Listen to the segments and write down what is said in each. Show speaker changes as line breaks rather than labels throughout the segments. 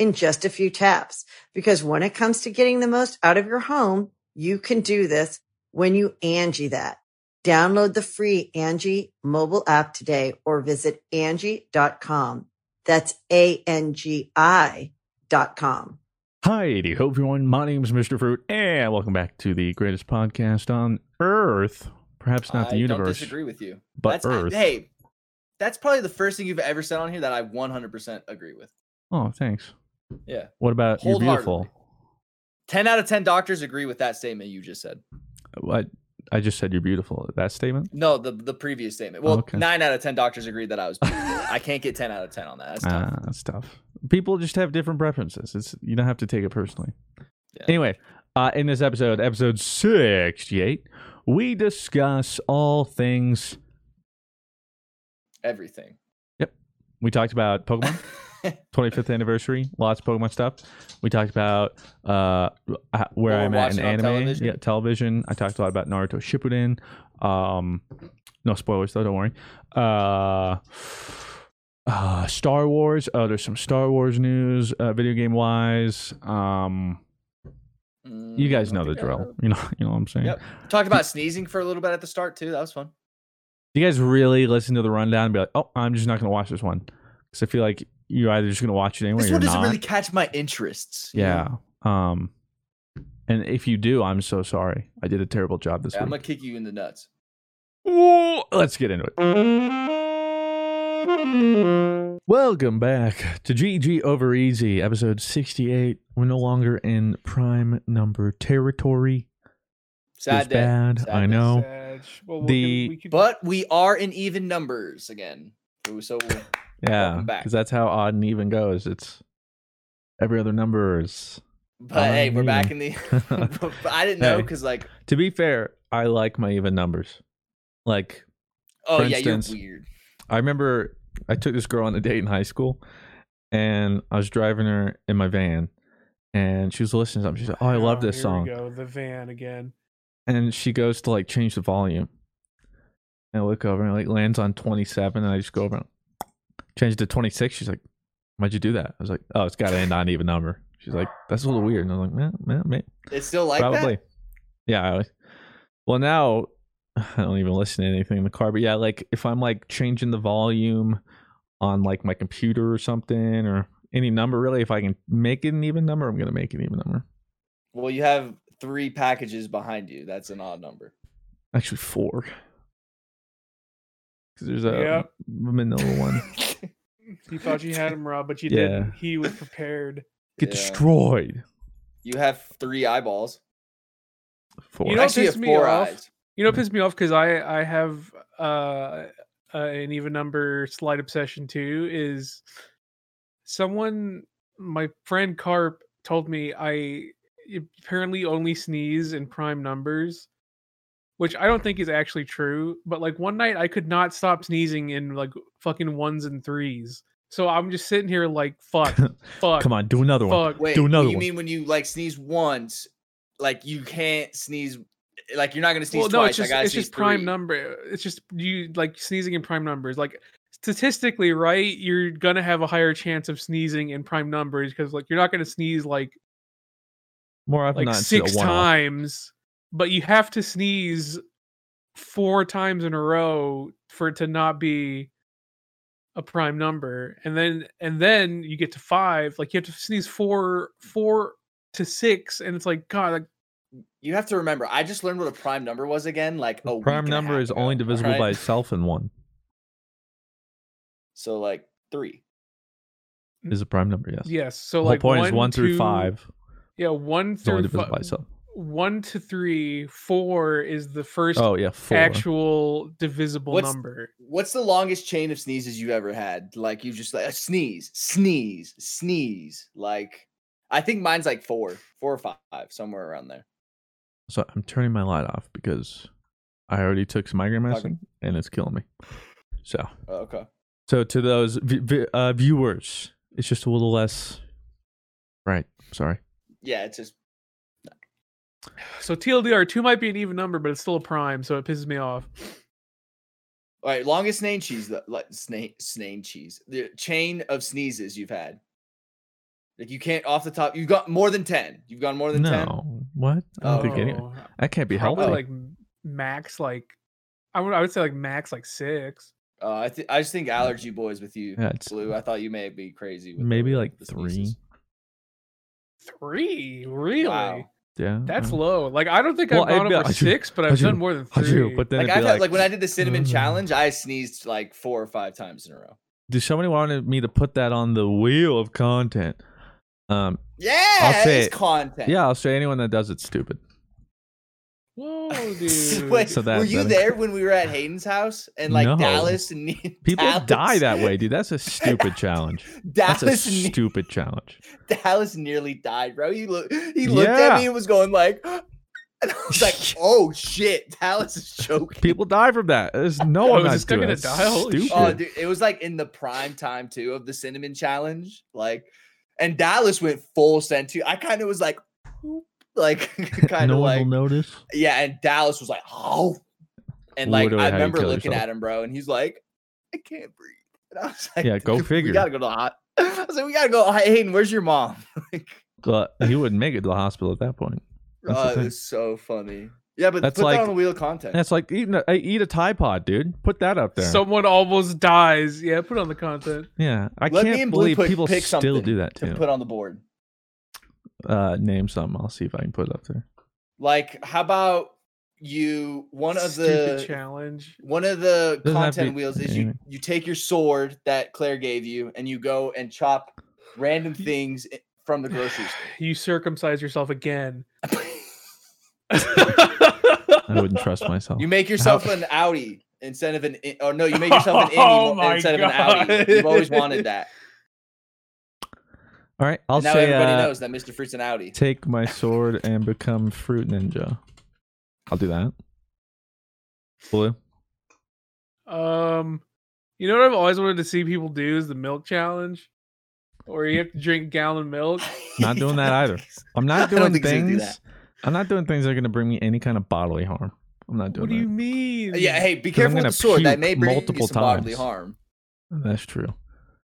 in just a few taps. Because when it comes to getting the most out of your home, you can do this when you Angi that. Download the free Angi mobile app today or visit Angi.com. That's A-N-G-I dot com.
Hi, hope everyone. My name is Mr. Fruit, and welcome back to the greatest podcast on Earth. Perhaps not the
I
universe.
don't disagree with you.
but
that's, I-
Earth.
hey, that's probably the first thing you've ever said on here that I 100% agree with.
Oh, thanks.
Yeah.
What about you're beautiful?
Wholeheartedly. 10 out of 10 doctors agree with that statement you just said.
What? I just said you're beautiful. That statement?
No, the the previous statement. Well,
Okay.
9 out of 10 doctors agreed that I was beautiful. I can't get 10 out of 10 on that. That's tough.
Ah, that's tough. People just have different preferences. It's you don't have to take it personally.
Yeah.
Anyway, uh, in this episode, episode sixty-eight, we discuss all things.
Everything. Yep.
We talked about Pokemon, 25th anniversary, lots of Pokemon stuff. We talked about uh, where
What
I'm at in
watching on
anime,
television.
yeah, television. I talked a lot about Naruto Shippuden. Um, no spoilers though, don't worry. Uh, uh, Star Wars. Oh, there's some Star Wars news, uh, video game wise. Um, you
Mm,
guys know the drill. You know, you know what I'm saying.
Yep. Talked about sneezing for a little bit at the start too. That was fun.
Do you guys really listen to the rundown and be like, "Oh, I'm just not going to watch this one," because I feel like you're either just going to watch it anyway.
This
or
one
you're
doesn't
not.
really catch my interests.
Yeah.
know?
Um, and if you do, I'm so sorry. I did a terrible job this
Yeah, I'm gonna kick you in the nuts.
Ooh, let's get into it. Welcome back to GG Over Easy, episode 68. We're no longer in prime number territory.
Sad
It's
day.
bad.
Sad
I know.
Sag. Well,
The-
we could, we could,
But we are in even numbers again. Ooh, So
Yeah, because that's how odd and even goes. It's every other number is.
But hey, we're back in the. I didn't know
Hey.
because like,
To be fair, I like my even numbers. Like,
oh yeah,
instance,
you're weird.
I remember I took this girl on a date in high school, and I was driving her in my van, and she was listening to something. She said, "Oh, I love oh,
this
song,"
go, the van again.
and she goes to like change the volume. And I look over and like lands on twenty seven, and I just go over and change it to twenty six. She's like, "Why'd you do that?" I was like, "Oh, it's got to end on an even number." She's like, "That's a little weird," and I was like, "Man, man, man
It's still like
probably."
that.
Yeah. I, well, now I don't even listen to anything in the car, but yeah, like if I'm like changing the volume on like my computer or something or any number, really, if I can make it an even number, I'm gonna make it an even number.
Well, you have three packages behind you. That's an odd number.
Actually, four. Because there's a
Yep.
manila one.
You thought you had him, Rob, but you
Yeah.
didn't. He was prepared.
Get
Yeah.
destroyed.
You have three eyeballs.
Four.
You know-
Actually, you
pissed
have
me
four
off?
eyes.
You know, what pissed me off because I I have uh, uh an even number slight obsession too. Is someone my friend Carp told me I apparently only sneeze in prime numbers, which I don't think is actually true. But like one night I could not stop sneezing in like fucking ones and threes. So I'm just sitting here like fuck, fuck.
Come on, do another one.
Fuck.
Wait,
Do another
you
one.
You mean when you like sneeze once, like you can't sneeze. Like you're not gonna sneeze
well, no, it's just it's just prime
three.
number. It's just you like sneezing in prime numbers. Like statistically, right? You're gonna have a higher chance of sneezing in prime numbers because like you're not gonna sneeze like
More often
like
not, it's a
six
one-off.
times, but you have to sneeze four times in a row for it to not be a prime number. And then and then you get to five, like you have to sneeze four four to six, and it's like God, like
You have to remember. I just learned what a prime number was again. Like a
Prime
week and a
number is
ago,
only divisible by itself in one.
So like three.
Is a prime number, yes.
yes.
The
So
whole
like
point
one
is one through five
Yeah, one
is only
through
divisible by itself.
One to three, four is the first
Oh yeah, four.
actual divisible
What's-
number.
What's the longest chain of sneezes you've ever had? Like you just like a sneeze, sneeze, sneeze. Like I think mine's like four, four or five, somewhere around there.
So I'm turning my light off because I already took some migraine medicine and it's killing me. So,
Oh, okay.
so to those v- v- uh, viewers, it's just a little less. Right. Sorry.
Yeah, it's just
So TLDR two might be an even number, but it's still a prime, so it pisses me off.
all right. Longest snake cheese, the- like snake, snake cheese, the chain of sneezes you've had. Like you can't off the top. You've got more than ten. You've gone more than ten.
No. What? I don't think any.
Oh,
That can't be
probably
healthy.
like max like I would I would say like max like six.
Uh, I think I just think allergy boys with you,
Yeah,
Blue. I thought you may be crazy. With
Maybe
the-
like
the
three.
Three, really?
Wow.
Yeah.
That's
uh,
low. Like I don't think
Well,
I've gone
I'd be-
over
I do-
six, but
I
I've
do-
done more than
I
three.
do, but then
Like I've
be
had,
like,
like when I did the cinnamon
"Mm."
challenge, I sneezed like four or five times in a row.
Dude, somebody wanted me to put that on the wheel of content. Um,
Yeah,
I'll say
it's content.
yeah, I'll say anyone that does it's stupid.
Whoa, dude.
Wait,
So that-
were you
that-
there when we were at Hayden's house and like
No.
Dallas and
People
Dallas,
die that way, dude. That's a stupid challenge. That's a
Dallas, ne-
stupid challenge.
Dallas nearly died, bro. He looked, he looked at me and was going like, and I was like, oh shit, Dallas is choking.
People die from that. There's no
Oh,
one
is
that's
this gonna
that.
die? Holy
Stupid.
shit.
Oh, dude, it was like in the prime time too of the cinnamon challenge, like, and Dallas went full send too. I kind of was like, like, kind
no
of
one
like,
will notice.
yeah, and Dallas was like, oh, and like
Literally
I remember looking
yourself.
at him, bro, and he's like, I can't breathe. And I was like,
Yeah, go figure.
"We
figure."
gotta go to the hot. I was like, we gotta go. Hey, Hayden, where's your mom? like,
But he wouldn't make it to the hospital at that point. That's the
oh, it was so funny. Yeah, but
That's
put
like-
that on the wheel of content.
And it's like eating a, uh, eat a Tide Pod, dude. Put that up there.
Someone almost dies. Yeah, put on the content.
yeah, I
Let
can't believe
put-
people still
something
do that
to
too.
put on the board.
Uh, name some. I'll see if I can put it up there.
Like, how about you? One of
Stupid
the
challenge.
one of the
Doesn't have to
content
be
wheels is you you take your sword that Claire gave you and you go and chop random things i- from the grocery
You circumcise yourself again.
I wouldn't trust myself.
you make yourself an Audi instead of an i- or no, you make yourself an Indy
Oh
mo-
my
instead of an Audi. You've always wanted that.
All right, I'll
And now
say
everybody
uh,
knows that Mr. Fruit's an Audi.
take my sword and become fruit ninja. I'll do that. Blue.
Um, you know what I've always wanted to see people do is the milk challenge, or you have to drink gallon milk.
Not doing that either. I'm not doing
think do
things. I'm not doing things that are going to bring me any kind of bodily harm. I'm not doing
What do you mean?
Yeah, hey, be
'Cause I'm
careful with
gonna
the sword. That may bring
multiple
you some bodily
times.
harm.
That's true.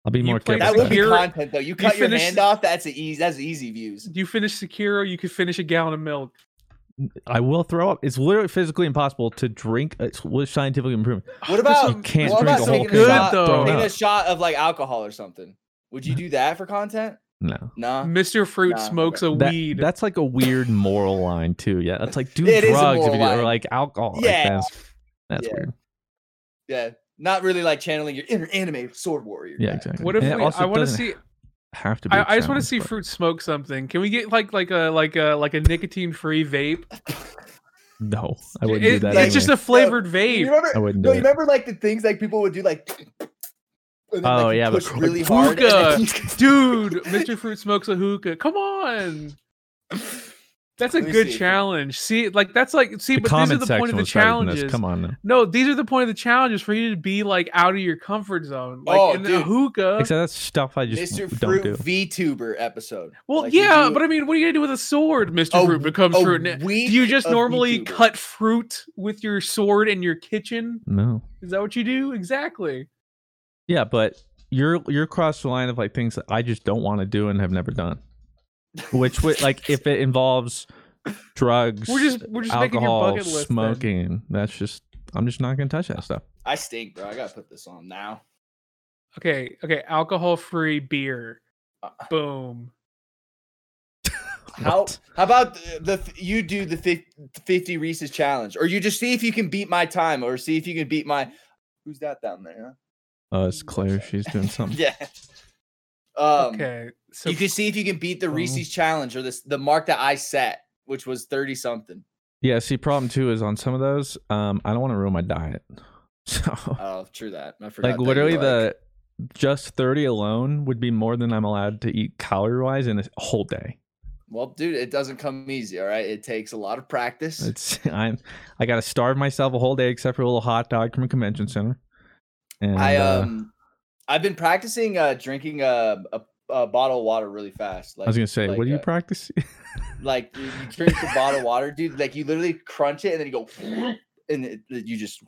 I'll be
You
more careful.
That would
with
be
Sekiro-
content though. You cut your
finish-
hand off. That's a easy. That's easy views.
You finish Sekiro, you could finish a gallon of milk.
I will throw up. It's literally physically impossible to drink. Uh, it's with scientific improvement.
What about
You can't
what
drink
about
a whole
taking
thing
a shot,
without throwing
taking a shot of like alcohol or something? Would you do that for content?
No.
No.
Mr. Fruit
Nah,
smokes a
That-
weed.
That's like a weird moral line too. Yeah, that's like do
It is a
drugs if you do, or like alcohol. like,
Yeah.
that's that's
Yeah.
weird.
Yeah. Not really like channeling your inner anime sword warrior.
Yeah,
guy.
exactly.
what if we, I want to see?
Have to be.
I,
a
I just want to see
but-
Fruit smoke something. Can we get like like a like a like a nicotine free vape?
No, I wouldn't
It-
do that.
it's just a flavored
You
vape.
remember?
I wouldn't
No,
do
you remember like the things like people would do like. and then,
Oh,
like,
yeah, but
push
like,
really hard. and then
hookah. Dude, Mr. Fruit smokes a hookah. Come on. That's a good
see if-
challenge. See, like that's like see,
the
but these are the point of the
was better than this.
challenges.
Come on now.
No, these are the point of the challenges for you to be like out of your comfort zone. Like
Oh,
in the hookah.
Except that's stuff I just
Mr.
don't
Fruit
do.
VTuber episode.
Well,
Like,
yeah,
do-
but I mean, what are you gonna do with a sword, Mister
A-
Fruit becomes
a
fruit? Do you just normally
VTuber.
cut fruit with your sword in your kitchen?
No.
Is that what you do? Exactly.
Yeah, but you're you're across the line of like things that I just don't want to do and have never done. Which would like if it involves drugs,
We're just we're just making your
alcohol,
bucket list. then.
smoking. That's just I'm just not gonna touch that stuff.
I stink, bro. I gotta put this on now.
Okay, okay, alcohol free beer.
Uh,
Boom.
How how about the, the you do the fif- 50 Reese's challenge, or you just see if you can beat my time, or see if you can beat my. Who's that down there?
Oh, it's Claire. She's doing something.
yeah. Um,
okay, so
you can see if you can beat the
Oh.
Reese's challenge or this the mark that I set, which was 30 something.
Yeah. See, problem too is on some of those, um, I don't want to ruin my diet. So,
Oh, true that. I forgot.
like,
that you
literally,
like-
the just thirty alone would be more than I'm allowed to eat calorie wise in a whole day.
Well, dude, it doesn't come easy. All right, it takes a lot of practice.
It's I'm I got to starve myself a whole day except for a little hot dog from a convention center. And
I
uh,
um, I've been practicing uh drinking a, a, a bottle of water really fast. Like,
I was gonna say,
like,
what do you
uh,
practice?
like you, you drink the bottle of water, dude. Like you literally crunch it and then you go, and it, it- you just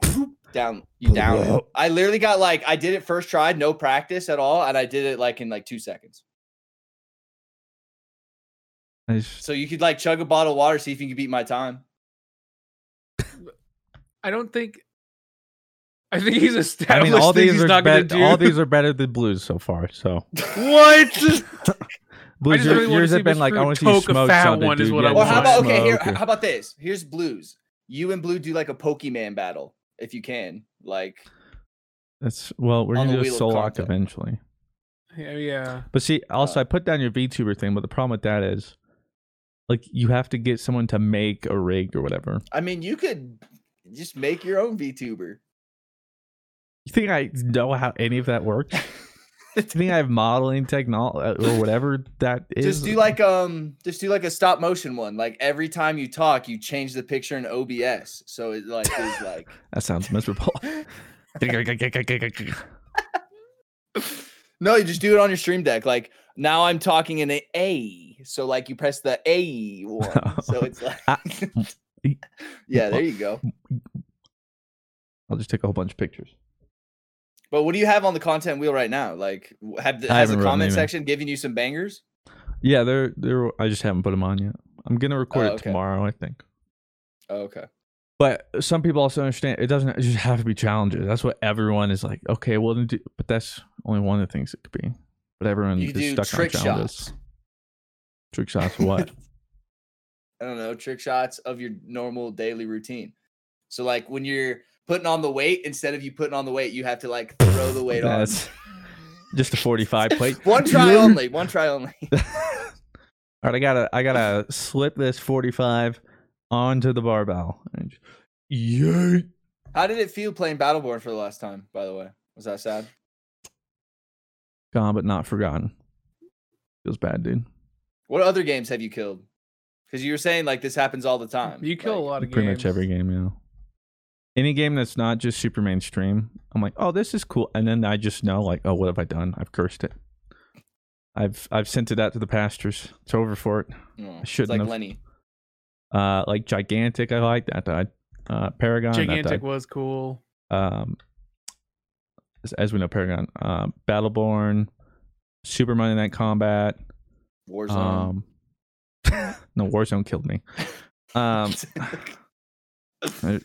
down, you down. I literally got like I did it first try, no practice at all, and I did it like in like two seconds.
I just-
So you could like chug a bottle of water, see if you can beat my time.
I don't think. I think he's established.
I
established.
mean, all these are
not do.
all these are better than blues so far. So
what?
blues,
just
your,
really
yours have been like, I want to see
Toke a
smoke
fat
something,
one is
dude.
what
Yeah,
I
you
Or how about okay? Here, how about this? Here's blues. You and blue do like a Pokemon battle if you can. Like
That's well, we're gonna do a
wheel of
soul lock eventually.
yeah, yeah.
But see, also
Uh,
I put down your VTuber thing, but the problem with that is, like, you have to get someone to make a rig or whatever.
I mean, you could just make your own VTuber.
You think I know how any of that works? you think I have modeling technology or whatever that is?
Just do like um, just do like a stop motion one. Like every time you talk, you change the picture in OBS, so it like is like.
that sounds miserable.
No, you just do it on your stream deck. Like now, I'm talking in a A, so like you press the A one, so it's like.
Ah,
yeah, there you go.
I'll just take a whole bunch of pictures.
But what do you have on the content wheel right now? Like, have the,
I
has the comment section giving you some bangers?
Yeah, they're they're. I just haven't put them on yet. I'm gonna record
Oh,
it tomorrow, I think.
Oh, okay.
But some people also understand it doesn't just have to be challenges. That's what everyone is like. Okay, well, then do, but that's only one of the things it could be. But everyone
You
is stuck
trick
on challenges.
shots.
Trick shots. What?
I don't know, trick shots of your normal daily routine. So like when you're putting on the weight, instead of you putting on the weight, you have to like throw the weight on.
Just a 45 plate.
one try only. One try only.
All right, I gotta I gotta slip this 45 onto the barbell. And just- Yay!
How did it feel playing Battleborn for the last time? By the way, was that sad?
Gone but not forgotten. Feels bad, dude.
What other games have you killed? Because you were saying like this happens all the time.
You kill a lot of
Pretty
games.
much every game, yeah. Any game that's not just super mainstream, I'm like, oh, this is cool, and then I just know, like, oh, what have I done? I've cursed it. I've I've sent it out to the pastors. It's over for it.
Oh, it's
shouldn't
like
have.
Lenny.
Uh, like gigantic, I like that died. Uh, Paragon,
Gigantic
died.
was cool.
um, as, as we know, Paragon, uh, Battleborn, Super Monday Night Combat.
Warzone.
Um, no, Warzone killed me. Um, there-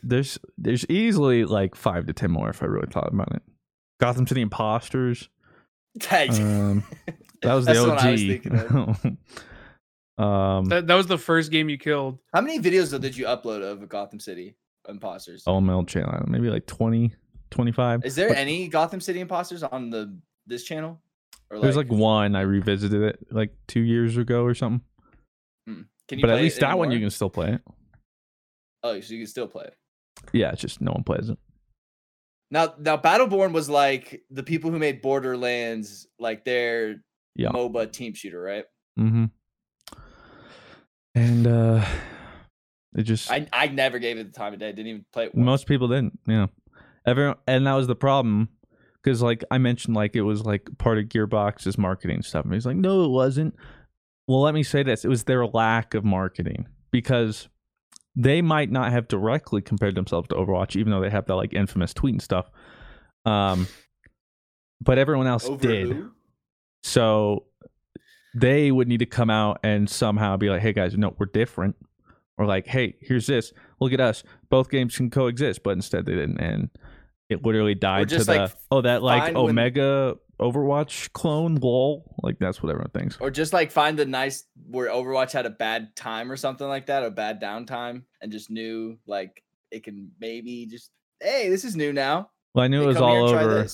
there's there's easily like five to ten more if I really thought about it. Gotham City Impostors.
That-
Um, that was the
That's the one I was
OG. um,
That, that was the first game you killed.
How many videos though did you upload of Gotham City Impostors?
OML channel, I don't know, maybe like 20, 25.
Is there
But
any Gotham City Impostors on the this channel? Or
There's like one I revisited it like two years ago or something.
can you
But at least
it
that one you can still play it.
Oh, so you can still play it.
Yeah, it's just no one plays it.
Now, now, Battleborn was like the people who made Borderlands, like their
Yeah.
MOBA team shooter, right?
Mm-hmm. and uh, it just
I I never gave it the time of day. Didn't even play it. Once.
most people didn't. Yeah, everyone, and that was the problem because like I mentioned, like it was like part of Gearbox's marketing stuff. And he's like, no, it wasn't. Well, let me say this: it was their lack of marketing because they might not have directly compared themselves to Overwatch, even though they have that like infamous tweet and stuff. Um, but everyone else
Over
did.
who?
So they would need to come out and somehow be like, "Hey guys, no, we're different." Or like, "Hey, here's this. Look at us. Both games can coexist." But instead, they didn't, and it literally died to
just,
the oh that like Omega Overwatch clone lol. Like that's what everyone thinks.
Or just like find the nice where Overwatch had a bad time or something like that, a bad downtime, and just knew like it can maybe just hey, this is new now.
Well, I knew
Hey,
it was all over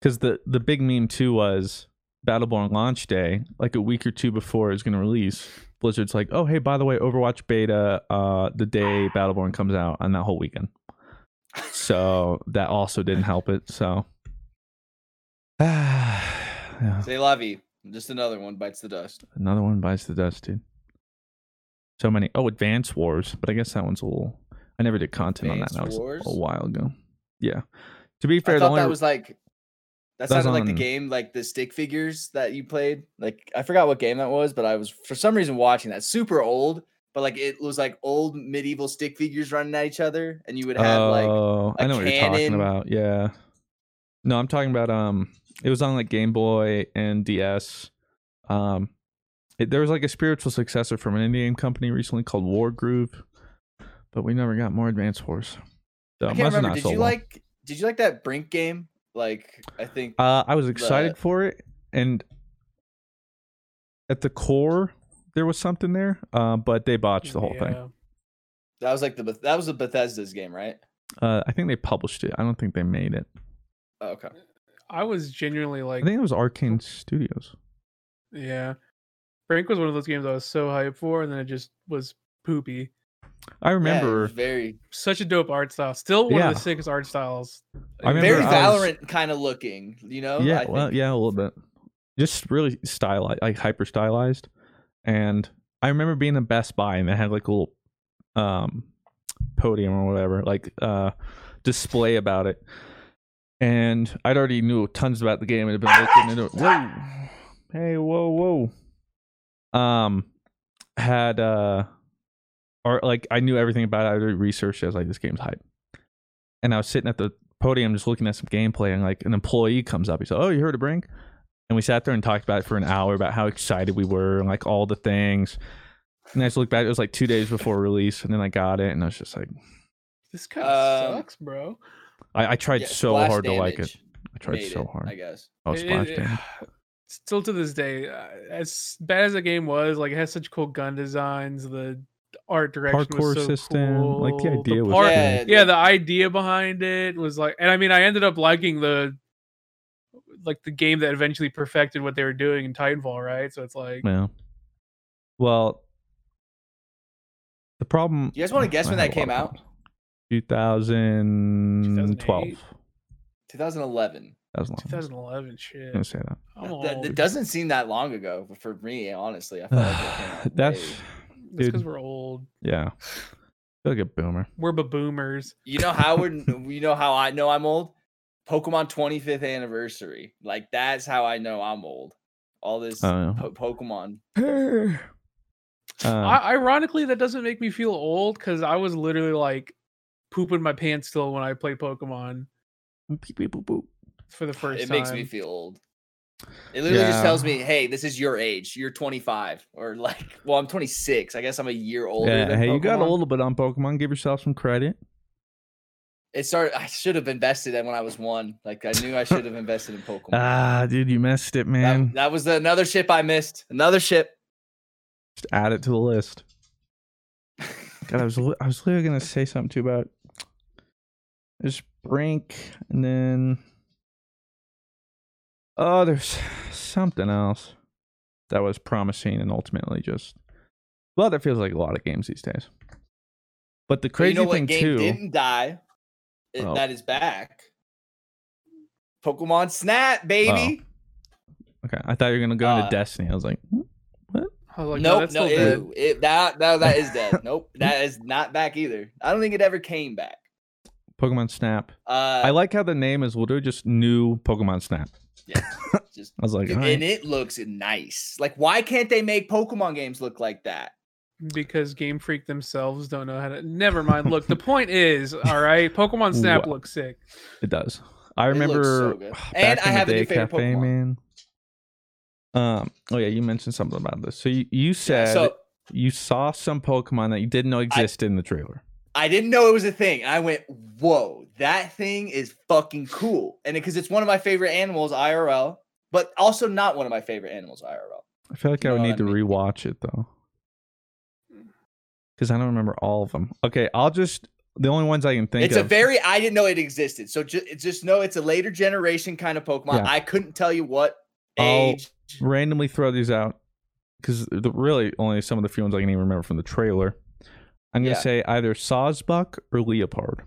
because the the big meme too was Battleborn launch day, like a week or two before it was going to release. Blizzard's like, oh hey, by the way, Overwatch beta, uh, the day Battleborn comes out on that whole weekend. So that also didn't help it. So, yeah,
Say lovey. Just another one bites the dust.
another one bites the dust, dude. So many. Oh, Advance Wars, but I guess that one's a little. I never did content on that. That
Advance
was
Wars?
a while ago. Yeah. To be fair,
I
the
thought
only
that was like that sounded like the game, like the stick figures that you played. Like I forgot what game that was, but I was for some reason watching that. Super old, but like it was like old medieval stick figures running at each other, and you would have like
Oh, I know what you're talking about. Yeah. No, I'm talking about um. It was on like Game Boy and DS. Um, it, there was like a spiritual successor from an indie game company recently called Wargroove, but we never got more Advanced Wars. So
I can't remember.
not
Did you
well.
like did you like that Brink game? Like I think
Uh, I was excited
the-
for it, and at the core there was something there, uh, but they botched the whole thing.
That was like the that was a Bethesda's game, right?
Uh, I think they published it. I don't think they made it.
Oh, okay.
I was genuinely like,
I think it was Arkane Studios.
yeah. Frank was one of those games I was so hyped for, and then it just was poopy.
I remember.
was very
Such a dope art style. Still one
Yeah.
of the sickest art styles.
I
very
I was-
kind of looking, you know?
yeah,
I
well,
think.
yeah, a little bit. Just really stylized, like hyper stylized. And I remember being in Best Buy and they had like a little um podium or whatever, like uh display about it. And I'd already knew tons about the game and had been looking into it. Whoa. Hey, whoa, whoa. Um had uh or like I knew everything about it. I already researched it. I was like, this game's hype. And I was sitting at the podium just looking at some gameplay and like an employee comes up. He said, Oh, you heard of Brink? And we sat there and talked about it for an hour about how excited we were and like all the things. And I just looked back, it was like two days before release, and then I got it, and I was just like,
This kind of
Um,
sucks, bro.
I, I tried
Yeah,
so hard to like it. I tried so
it,
hard.
I guess.
Oh,
It-
splash
it-
damage.
Still to this day, uh, as bad as the game was, like it has such cool gun designs. The art direction
Parkour
was so
system,
cool.
like, the idea was
part-
cool.
Yeah,
yeah, the idea behind it was like, and I mean, I ended up liking the like the game that eventually perfected what they were doing in Titanfall, right? So it's like,
Yeah. Well, the problem.
You guys wanna guess when that came
of
out?
Problems. 2012.
2008?
2011.
That was long. I was
2011 shit.
gonna say that.
I'm
That, that doesn't seem that long ago for me, honestly. I felt like it came out
That's
because
dude.
we're old.
yeah. I feel like a boomer.
We're boomers.
You know how we're you know how I know I'm old? Pokemon 25th anniversary. Like that's how I know I'm old. All this po- Pokemon.
Uh,
I, ironically, that doesn't make me feel old because I was literally like pooping my pants still when I play Pokemon
beep, beep, boop, boop.
for the first
It
time.
makes me feel old. It literally just tells me, "Hey, this is your age. You're 25." Or like, well, I'm 26. I guess I'm a year older
Yeah,
than
hey, you got a
Pokemon.
little bit on Pokemon. Give yourself some credit.
It started I should have invested in when I was 1. Like I knew I should have invested in Pokemon.
Ah, dude, you missed it, man.
that, was the, another ship I missed. Another ship.
Just add it to the list. God, I was I was literally gonna say something too about there's Brink, and then oh, there's something else that was promising, and ultimately just well, that feels like a lot of games these days. But the
But
crazy
you know what
thing
game
too,
didn't die? It-
Oh.
That is back. Pokemon Snap, baby.
okay, I thought you were gonna go
Uh,
into Destiny. I was like, hmm?
I was like, no,
nope,
that's
no,
still dead.
ew, it, that, that that is dead. nope, that is not back either. I don't think it ever came back.
Pokemon Snap.
Uh,
I like how the name is literally just new Pokemon Snap.
yeah, just
I was like,
Dude,
all right.
and it looks nice. Like, why can't they make Pokemon games look like that?
because Game Freak themselves don't know how to. Never mind. Look, the point is, all right, Pokemon Snap
Wow.
looks sick.
It does. I
It looks
remember
so good.
back
And
in
I
the
have a new favorite
Cafe
Pokemon.
Man. Um. Oh yeah, you mentioned something about this. So you, you said
so
you saw some Pokemon that you didn't know existed in the trailer.
I didn't know it was a thing. I went, "Whoa, that thing is fucking cool!" And because it's one of my favorite animals IRL, but also not one of my favorite animals IRL.
I feel like I would need
what
to
mean?
rewatch it though, hmm. because I don't remember all of them. Okay, I'll just the only ones I can think
It's a very I didn't know it existed. So just just know it's a later generation kind of Pokemon.
Yeah.
I couldn't tell you what
I'll
age.
randomly throw these out because the really only some of the few ones I can even remember from the trailer. I'm gonna
Yeah.
say either Sawsbuck or Leopard.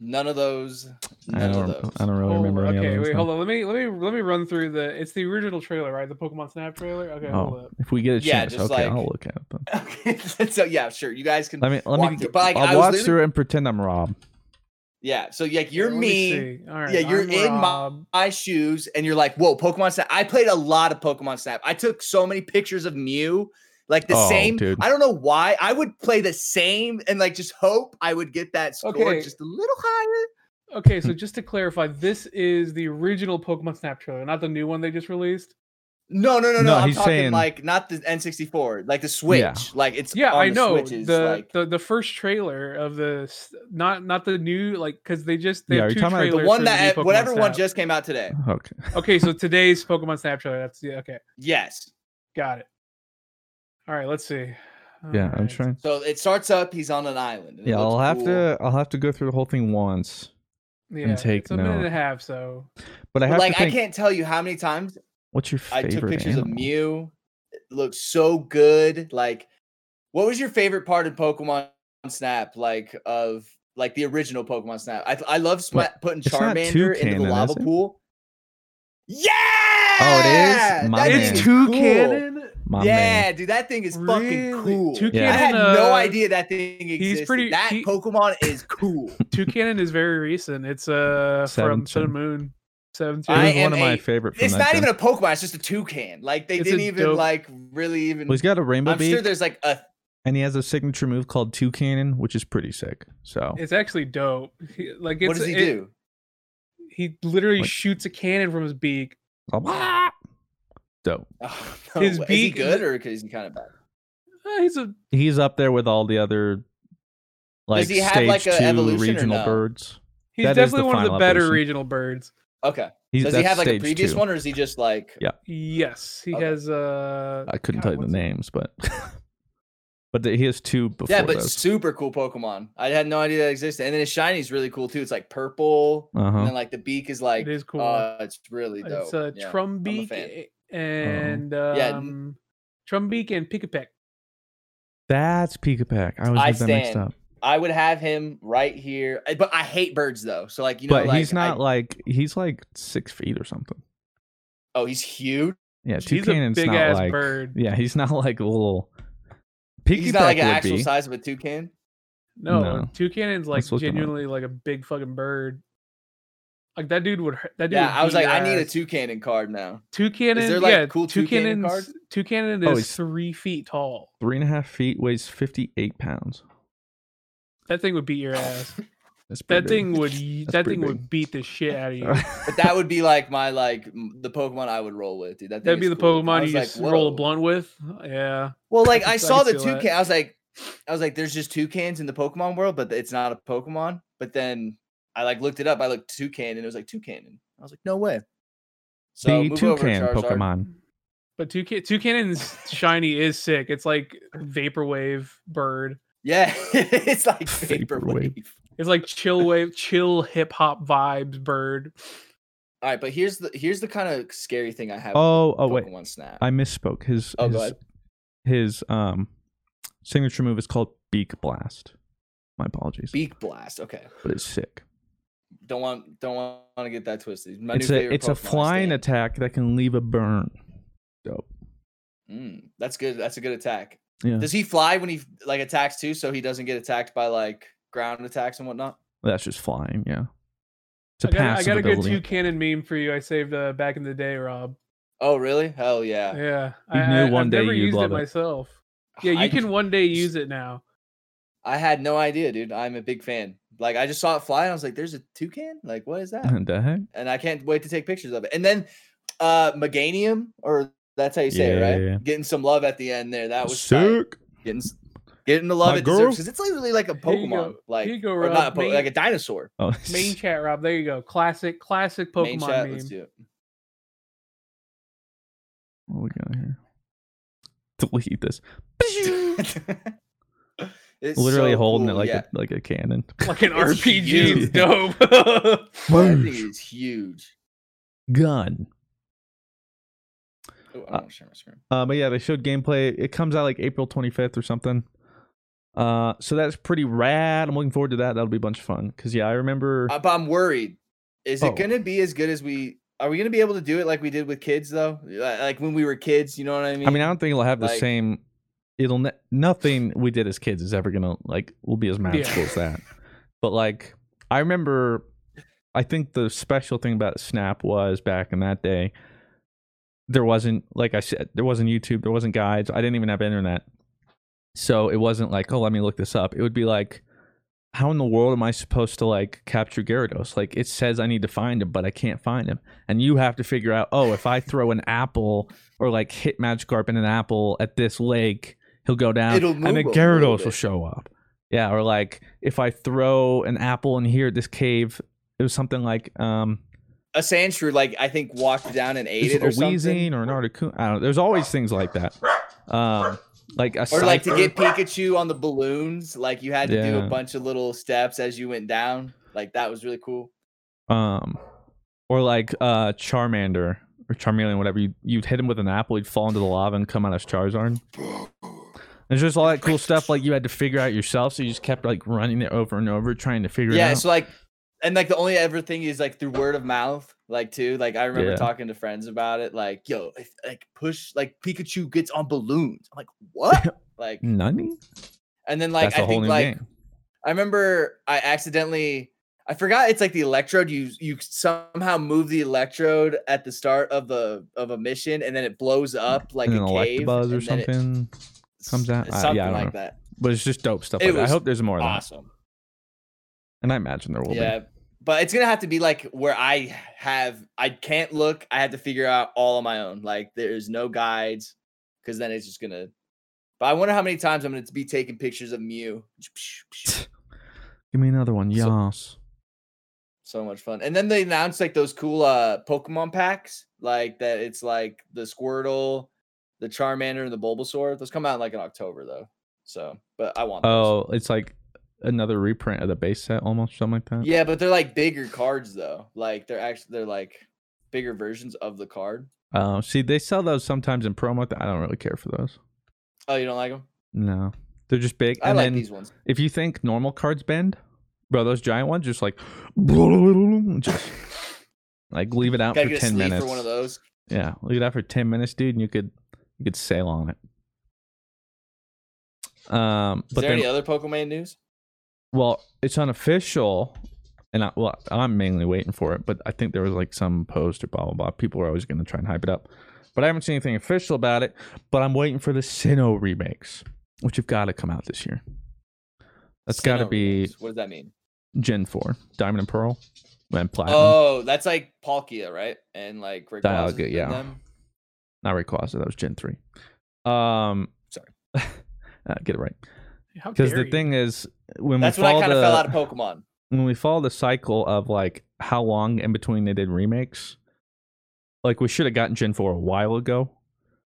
None of those.
I
None of
don't.
those.
I don't really
Hold-
remember any
okay,
other
wait,
now.
hold on. Let me let me let me run through the. It's the original trailer, right? The Pokemon Snap trailer. Okay, oh, hold
Oh,
up.
if we get a
Yeah,
chance,
just
okay,
like-
I'll look at them.
Okay, so yeah, sure. You guys can
Let me let me.
through- but, like, I
I'll watch through and pretend I'm Rob.
Yeah, so like you're
Let
me.
see. All right,
yeah, you're
I'm
in my, my shoes, and you're like, "Whoa, Pokemon Snap!" I played a lot of Pokemon Snap. I took so many pictures of Mew, like the
Oh,
same.
dude.
I don't know why. I would play the same and like just hope I would get that score
Okay.
just a little higher.
Okay, so hmm. just to clarify, this is the original Pokemon Snap trailer, not the new one they just released.
No, no, no, no.
No,
I'm talking
saying-
like not the N64, like the Switch.
Yeah.
Like it's
Yeah,
on
I
the
know
Switches,
the,
like
the the first trailer of the not not the new like because they just they
Yeah,
have two
talking about the
trailers
the one
for
that
new uh, Pokemon
whatever one just came out today.
Okay.
Okay, so today's Pokemon Snap trailer. That's yeah. Okay,
Yes.
got it. All right, let's see.
Yeah, I'm trying.
So it starts up. He's on an island.
Yeah, I'll have
cool.
to. I'll have to go through the whole thing once.
Yeah,
take
it's a minute and a half. So
But I have
like
to think.
I can't tell you how many times
What's your favorite?
I took pictures
animal?
of Mew. It looks so good. Like, what was your favorite part of Pokemon Snap? Like of like the original Pokemon Snap. I I love sma- putting
It's not
Charmander into the lava pool. Yeah.
Oh, it is? My
That thing
man.
is
two
cool.
cannon.
My
yeah,
man.
dude, that thing is fucking cool.
Toucannon,
Yeah.
I had
uh,
no idea that thing existed.
pretty-
that
he-
Pokemon is cool.
Toucannon is very recent. It's uh from
Seventh
Sun and. Moon. Seventh
It
I
was
am
one of my favorite. From
it's
that
not
gen.
even a Pokemon. It's just a toucan. Like they
It's
didn't even
dope-
like really even.
Well, he's got a rainbow
I'm
beak,
sure there's like a
and he has a signature move called Toucannon, which is pretty sick. So
It's actually dope. He- like it's
what does he
it-
do?
He literally
Like-
shoots a cannon from his beak.
Dope.
Oh, no
His
way. is he
beak-
good or is he kind of bad?
Uh, he's a
He's up there with all the other like
he have,
stage
like, a
two
evolution or
regional
no?
birds.
he's
That is
definitely
the
one of the
final
better
evolution.
regional birds.
Okay.
He's
Does he
that's
have like a
stage
previous
two.
one or is he just like?
Yeah.
Yes, he
Okay.
has. Uh,
I couldn't
God,
tell you the
what's-
names, but but the, he has two before
Yeah, but
those.
super cool Pokemon. I had no idea that existed. And then his shiny's really cool too. It's like purple, and
Uh-huh.
then like the beak is like.
It is cool.
Uh, it's really dope.
it's uh,
Yeah, I'm a
Trumbeak
fan.
a- and
Yeah, n-
um, Trumbeak and Pikipek.
That's Pikapack. I was
I
get that mixed up.
I would have him right here, but I hate birds though. So like you know,
but
like,
he's not
I-
like he's like six feet or something.
oh, he's huge.
Yeah, Two
He's a
Cannon's
big
not
ass
like
bird.
yeah, he's not like a little. Pikapack
He's not like an actual
be.
size of a toucan.
No,
No.
Toucannon's like
Let's look him up.
genuinely like a big fucking bird. Like that dude would. hurt- That dude
Yeah,
would
I was like, I need a Toucannon card now.
Toucannon.
there, like,
yeah,
cool Toucannon
Toucannon's-
cards?
Toucannon
Oh,
is
he's-
three feet tall.
Three and a half feet, weighs fifty eight pounds.
That thing would beat your ass.
That's
that
big.
thing would.
That's
that
pretty
thing would beat the shit out of you.
But that would be like my like the Pokemon I would roll with, dude. That
that'd be the
cool.
Pokemon
was
you
like,
just roll a blunt with. Yeah.
Well, like I
I
saw
can
the
see that.
toucan. I was like, I was like, there's just two cans in the Pokemon world, but it's not a Pokemon. But then I like looked it up. I looked toucan, and it was like toucan. I was like, no way. So
the
move over,
toucan
Charizard.
Pokemon.
But Toucan Toucannon's shiny is sick. It's like vaporwave bird.
Yeah, it's like
Vaporwave.
vaporwave.
It's like chill wave, chill hip hop vibes bird.
All right, but here's the here's the kind of scary thing I have.
Oh,
with
oh wait,
Pokemon Snap.
I misspoke. His
Oh, go
his, his um signature move is called Beak Blast. My apologies,
Beak Blast. Okay,
but it's sick.
Don't want don't want to get that twisted. My
it's a it's a
Pokemon, I
flying
stand.
attack that can leave a burn. Dope.
Mm, that's good. That's a good attack.
Yeah,
Does he fly when he like attacks too, so he doesn't get attacked by like ground attacks and whatnot?
that's just flying. Yeah, it's a
I got, I got a good two cannon meme for you. I saved uh, back in the day, Rob.
Oh, really? Hell yeah.
Yeah,
You
I,
knew
I,
one
I've
day
never
you'd
used
love
it
it.
myself. Yeah, you
I-
can one day use it now.
I had no idea, dude. I'm a big fan. Like I just saw it fly and I was like, "There's a toucan? Like what is that?"
the heck?
and I can't wait to take pictures of it. And then uh Meganium, or that's how you say it, right?
yeah, yeah.
Getting some love at the end there. That was tight.
sick.
Getting getting the love
My
it deserves
girl.
because it's literally like a
Here you go.
Pokemon, like
go,
or not a po-
Main-
like a dinosaur.
Oh,
Main chat, Rob. There you go. Classic, classic Pokemon Main
chat,
meme.
let's do it.
what we got here? Delete this.
It's
Literally
so
holding
cool,
it like
yeah.
a like a cannon.
Like an
It's
RPG.
huge.
It's dope.
that thing is huge.
Gun.
Oh, I don't
Uh,
share my screen.
Uh, but yeah, they showed gameplay. It comes out like April 25th or something. Uh, so that's pretty rad. I'm looking forward to that. That'll be a bunch of fun. Cause yeah, I remember.
Uh, but I'm worried. Is
Oh.
it gonna be as good as we? Are we gonna be able to do it like we did with kids though? Like when we were kids, you know what I mean?
I mean, I don't think it'll have the same. It'll ne- nothing we did as kids is ever gonna like will be as magical as that. But like, I remember. I think the special thing about Snap was back in that day. There wasn't, like I said, there wasn't YouTube, there wasn't guides. I didn't even have internet, so it wasn't like, oh, let me look this up. It would be like, how in the world am I supposed to like capture Gyarados? Like it says I need to find him, but I can't find him, and you have to figure out, oh, if I throw an apple or like hit Magikarp in an apple at this lake, he'll go down,
It'll
and
move
then Gyarados will show up. Yeah, or like if I throw an apple in here at this cave, it was something like um
a Sandshrew, like I think, walked down and ate
is
it
a
or something.
Weezing or an Articuno. I don't know. There's always things like that. Um, like a
or like to get Pikachu on the balloons, like you had to do a bunch of little steps as you went down. Like that was really cool.
um, or like uh Charmander or Charmeleon, whatever. You you'd hit him with an apple, he'd fall into the lava and come out as Charizard. There's just all that cool stuff like you had to figure out yourself, so you just kept like running it over and over, trying to figure
Yeah,
it out.
Yeah, so like, and like the only ever thing is like through word of mouth, like too. Like I remember
Yeah.
talking to friends about it. Like, yo, if, like push, like Pikachu gets on balloons. I'm like, what? like,
Nani?
and then like
That's
I think like
game.
I remember I accidentally I forgot it's like the electrode you you somehow move the electrode at the start of the of a mission and then it blows up like
and
a cave
Electabuzz or
then it-
something comes out. Uh, yeah, I don't
like
know.
that.
But it's just dope stuff.
It
Like that. I hope there's more of that.
Awesome.
And I imagine there will
Yeah. But it's gonna have to be like where I have I can't look. I have to figure out all on my own. Like there's no guides because then it's just gonna. But I wonder how many times I'm gonna be taking pictures of Mew.
Give me another one.
So- So much fun. And then they announced like those cool uh Pokemon packs, like that it's like the Squirtle, the Charmander, and the Bulbasaur. Those come out like in October though. So, but I want those.
Oh, it's like another reprint of the base set, almost something like that.
Yeah, but they're like bigger cards though. Like they're actually they're like bigger versions of the card.
Uh, see, they sell those sometimes in promo. I don't really care for those.
Oh, you don't like them?
No, they're just big.
I
and
like
then
these ones.
if you think normal cards bend, bro, those giant ones just like just like leave it out
Gotta
for
get
ten minutes.
for one of those.
Yeah, leave it out for ten minutes, dude, and you could you could sail on it. Um,
Is
but
there
then
any other Pokemon news?
Well, it's unofficial, and I, well, I'm mainly waiting for it. But I think there was like some post or blah blah blah. People are always going to try and hype it up, but I haven't seen anything official about it. But I'm waiting for the Sinnoh remakes, which have got to come out this year. That's got to be
remakes. What does that mean?
Gen Four, Diamond and Pearl, and Platinum.
Oh, that's like Palkia, right? And like
Dialga, yeah.
them?
Not Rayquaza, that was Gen Three. Um,
Sorry.
get it right. Because the
you.
thing is, when
That's
we
when I
follow
kind of
the,
fell out of Pokemon.
when we follow the cycle of like how long in between they did remakes, like we should have gotten Gen 4 a while ago.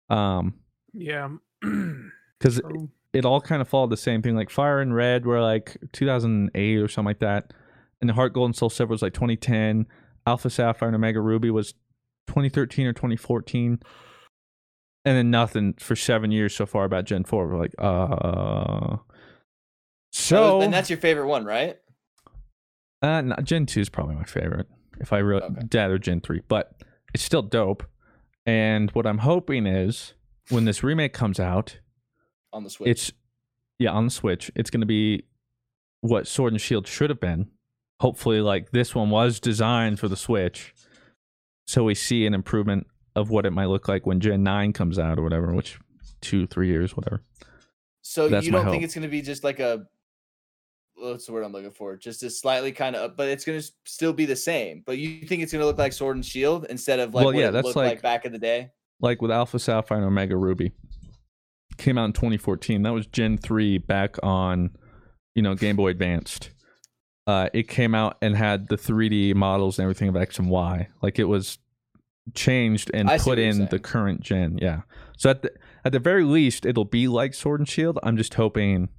Um,
Yeah.
because
True.
it all kind of followed the same thing. Like Fire and Red were like 2008 or something like that, and the Heart Gold and Soul Silver was like 2010. Alpha Sapphire and Omega Ruby was 2013 or 2014, and then nothing for seven years so far about Gen 4. We're like, uh. So
and that's your favorite one, right?
Uh, no, Gen two is probably my favorite. If I really,
Okay.
Dad or Gen three, but it's still dope. And what I'm hoping is when this remake comes out,
on the Switch.
it's yeah on the Switch. It's going to be what Sword and Shield should have been. Hopefully, like this one was designed for the Switch, so we see an improvement of what it might look like when Gen Nine comes out or whatever, which two three years whatever.
so
that's
you don't think
hope.
it's going to be just like a what's the word I'm looking for? Just a slightly kind of, but it's going to still be the same. But you think it's going to look like Sword and Shield instead of like
Well,
what
yeah,
it
that's
looked like,
like-
back in the day?
like with Alpha Sapphire and Omega Ruby. Came out in 2014. That was Gen 3 back on, you know, Game Boy Advanced. Uh, it came out and had the 3D models and everything of X and Y. Like it was changed and
I
put in the current gen. Yeah. So at the at the very least, it'll be like Sword and Shield. I'm just hoping.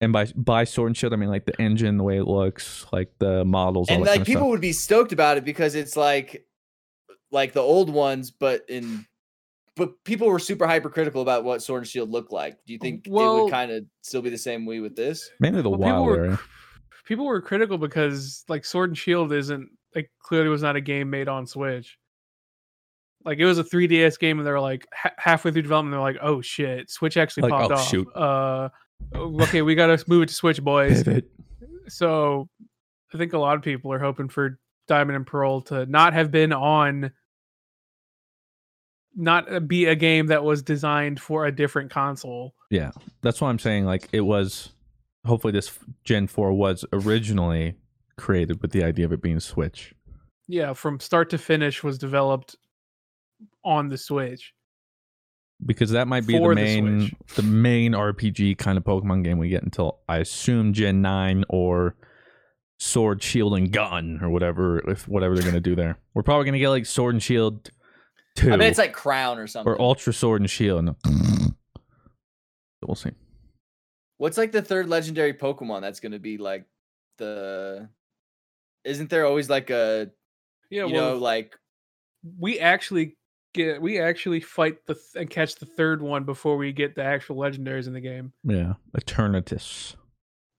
And by by Sword and Shield, I mean like the engine, the way it looks, like the models, all
and
that
like
kind of
people
stuff.
would be stoked about it because it's like like the old ones but in but people were super hypercritical about what sword and shield looked like do you think it would kind of still be the same way with this
Mainly the
Well, people were
area.
people were critical because like Sword and Shield isn't like clearly was not a game made on Switch. Like it was a 3DS game, and they're like ha- halfway through development, they're like, "Oh shit, Switch actually
Like,
popped
oh,
off."
shoot.
Uh, okay, we gotta move it to Switch, boys.
Pivot.
So, I think a lot of people are hoping for Diamond and Pearl to not have been on, not uh, be a game that was designed for a different console.
Yeah, that's why I'm saying like it was. Hopefully, this Gen Four was originally created with the idea of it being Switch.
Yeah, from start to finish was developed on the Switch.
because that might be the
For the
main the, main RPG kind of Pokemon game we get until I assume Gen nine or Sword, Shield, and Gun or whatever if whatever they're gonna do there. We're probably gonna get like Sword and Shield two
i bet it's like crown or something
or Ultra Sword and Shield. And we'll see.
what's like the third legendary pokemon that's going to be like the isn't there always like a
Yeah,
you
well,
know like
we actually get we actually fight the th- and catch the third one before we get the actual legendaries in the game.
Yeah, Eternatus.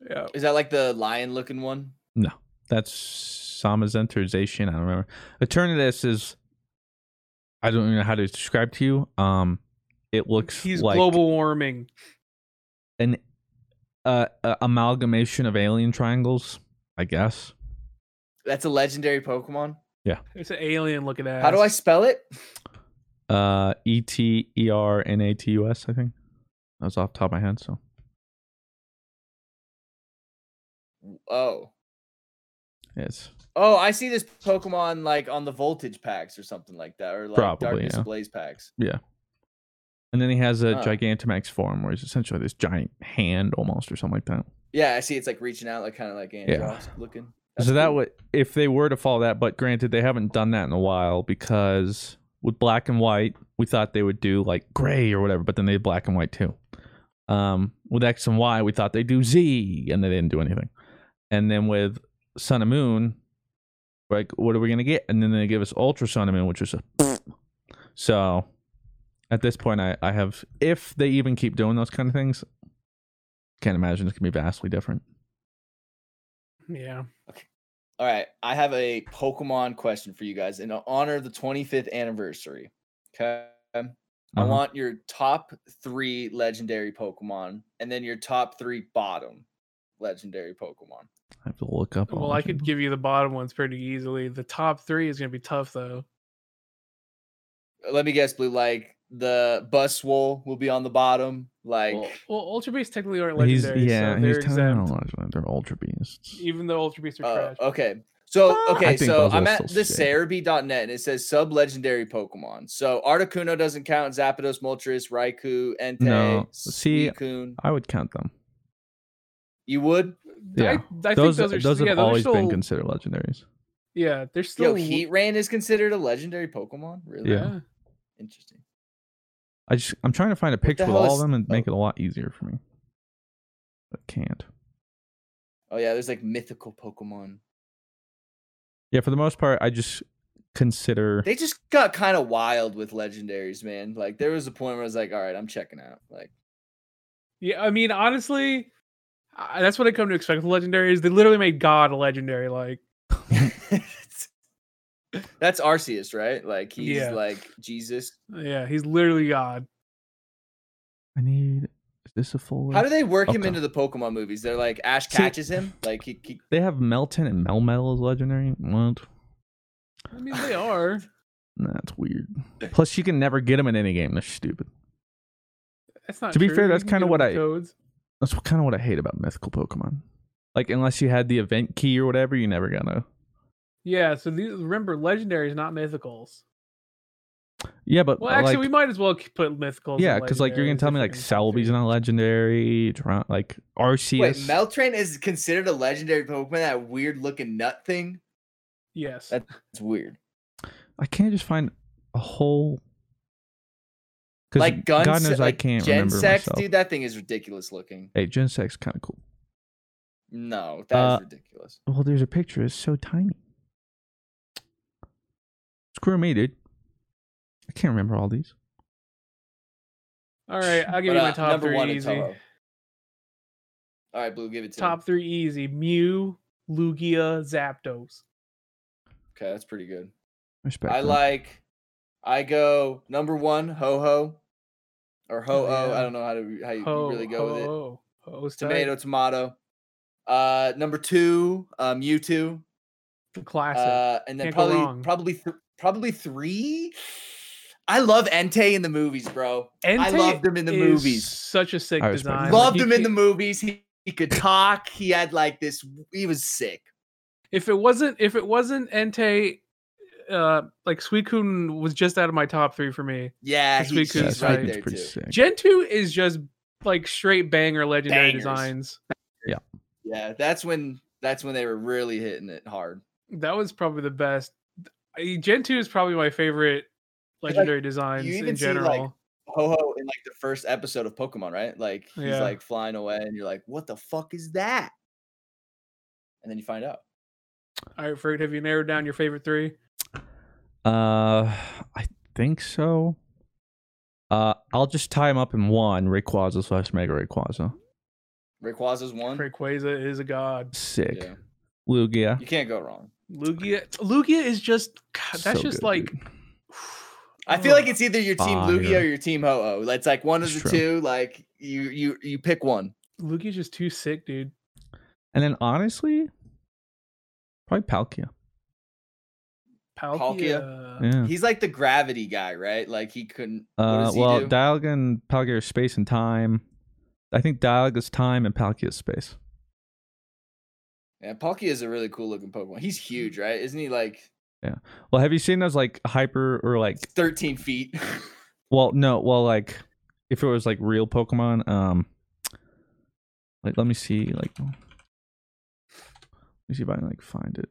Yeah,
is that like the lion looking one
No, that's Samazentrization. I don't remember. Eternatus is. I don't even know how to describe to you. Um, it looks
he's
like
global warming.
an uh, uh, amalgamation of alien triangles, I guess.
that's a legendary pokemon Yeah,
It's an alien looking at.
how do i spell it
Uh, E T E R N A T U S. I think that was off the top of my head. So
oh
Yes.
Oh, I see this Pokemon like on the voltage packs or something like that, or like
Probably,
darkness
yeah.
blaze packs.
yeah. And then he has a
Huh.
Gigantamax form where he's essentially this giant hand almost or something like that.
Yeah, I see it's like reaching out, like kind of like Andross looking. That's
so that would if they were to follow that, but granted they haven't done that in a while because with black and white we thought they would do like gray or whatever, but then they did black and white too. Um, with X and Y we thought they'd do Z and they didn't do anything. And then with Sun and Moon, like what are we gonna get? And then they give us Ultra Sun and Moon, which was a so at this point I, I have if they even keep doing those kind of things, can't imagine it's gonna be vastly different.
Yeah,
All right, I have a Pokemon question for you guys in honor of the 25th anniversary. Okay. I
Uh-huh.
want your top three legendary Pokemon and then your top three bottom legendary Pokemon.
I have to look up.
well, I could
them.
give you the bottom ones pretty easily. The top three is gonna be tough though.
Let me guess, Blue. Like the Buzzwole will be on the bottom. Like,
Well, well Ultra Beasts technically aren't
He's,
legendary,
yeah,
so they're
he's
exempt.
me they're ultra beasts.
Even though Ultra Beasts are
uh,
trash.
okay. So
Ah,
okay,
think
so I'm at
still
the. Serebii.net and it says sub legendary Pokemon. So Articuno doesn't count. Zapdos, Moltres, Raikou, Entei,
No, see,
Suicune.
I would count them.
You would?
Yeah,
I, I
those
think those are
those
yeah,
have
those are
always
still,
been considered legendaries.
Yeah, they're still
Heat Rain is considered a legendary Pokemon. Really?
Yeah.
Interesting.
I just I'm trying to find a picture with all
is-
of them and oh. make
oh.
it a lot easier for me. But can't.
Oh yeah, there's like mythical Pokemon.
Yeah, for the most part, I just consider.
They just got kind of wild with legendaries, man. Like there was a point where I was like, all right, I'm checking out. Like
Yeah, I mean, honestly, I, that's what I come to expect with legendaries. They literally made God a legendary. Like,
That's Arceus, right? Like he's
Yeah.
like Jesus.
Yeah, he's literally God.
I need. Is this a full?
How do they work him into the Pokemon movies? They're like Ash
See-
catches him, like he, he
They have Meltan and Melmetal as legendary. What?
I mean, they are.
That's weird. Plus, you can never get them in any game. That's stupid.
That's not
To be
true.
fair, that's kinda what I-
Codes.
That's kind of what I hate about mythical Pokemon. Like, unless you had the event key or whatever, you never gonna.
Yeah, so these remember legendaries, not mythicals.
Yeah, but
Well, actually,
like,
we might as well put mythicals.
yeah, because like you're gonna tell me like
gonna Celebi's
not legendary, like Arceus.
wait. Meltrain is considered a legendary Pokemon. That weird looking nut thing.
Yes.
That's weird.
I can't just find a whole.
Like gun,
God knows I can't remember
Genesect,
myself.
dude. That thing is ridiculous looking.
Hey, Genesect's kind of cool.
No, that is
Uh,
ridiculous.
Well, there's a picture. It's so tiny. Screw me, dude. I can't remember all these.
All right, I'll give
But,
you my
uh,
top
number
three
one
easy.
All right, Blue, give it to me.
Top three easy: Mew, Lugia, Zapdos.
Okay, that's pretty good.
Respect.
I
bro.
like. I go number one, Ho Ho, or Ho Oh.
yeah.
I don't know how to how you, you
Ho,
really go with it.
ho, ho. Ho's tight.
Tomato, tomato. Uh, number two, uh, Mewtwo.
The classic.
Uh, and then
Can't go
probably
wrong.
probably th- probably three. I love Entei in the movies, bro. I loved him in the movies.
Such a sick design.
that.
Loved
Like,
him in the movies. He, he could talk. He had like this. He was sick.
If it wasn't, if it wasn't Entei, uh, like Suicune was just out of my top three for me.
Yeah,
His
he,
weakness
he's
is
right.
Suicune's
there
pretty
too.
sick.
Gen two is just like straight banger legendary
Bangers.
designs.
Yeah, yeah, that's when that's when they were really hitting it hard.
That was probably the best. I- Gen two is probably my favorite
like,
legendary designs
even
in
see, like,
general.
Ho Ho in like the first episode of Pokemon, right? Like he's
Yeah.
like flying away, and you're like, "What the fuck is that?" And then you find out.
All right, Fruit, have you narrowed down your favorite three?
Uh, I think so. Uh, I'll just tie him up in one Rayquaza slash Mega Rayquaza.
Rayquaza's one.
Rayquaza is a god.
Sick.
Yeah,
Lugia.
you can't go wrong.
Lugia, Lugia is just God, that's
So
just
good,
like.
dude.
I feel like it's either your team
Fire.
Lugia or your team Ho Oh. It's like one of
It's
the
true.
two. Like you, you, you pick one.
Lugia's just too sick, dude.
And then honestly, probably Palkia.
Palkia.
Yeah.
He's like the gravity guy, right? Like he couldn't.
Uh,
does he
well,
do?
Dialga and Palkia are space and time. I think Dialga's time and Palkia's space.
Yeah, Palkia is a really cool looking Pokemon. He's huge, right? Isn't he like Yeah.
Well, have you seen those like hyper or like
13 feet?
Well, no, well, like if it was like real Pokemon, um, like let me see, like let me see if I can like find it.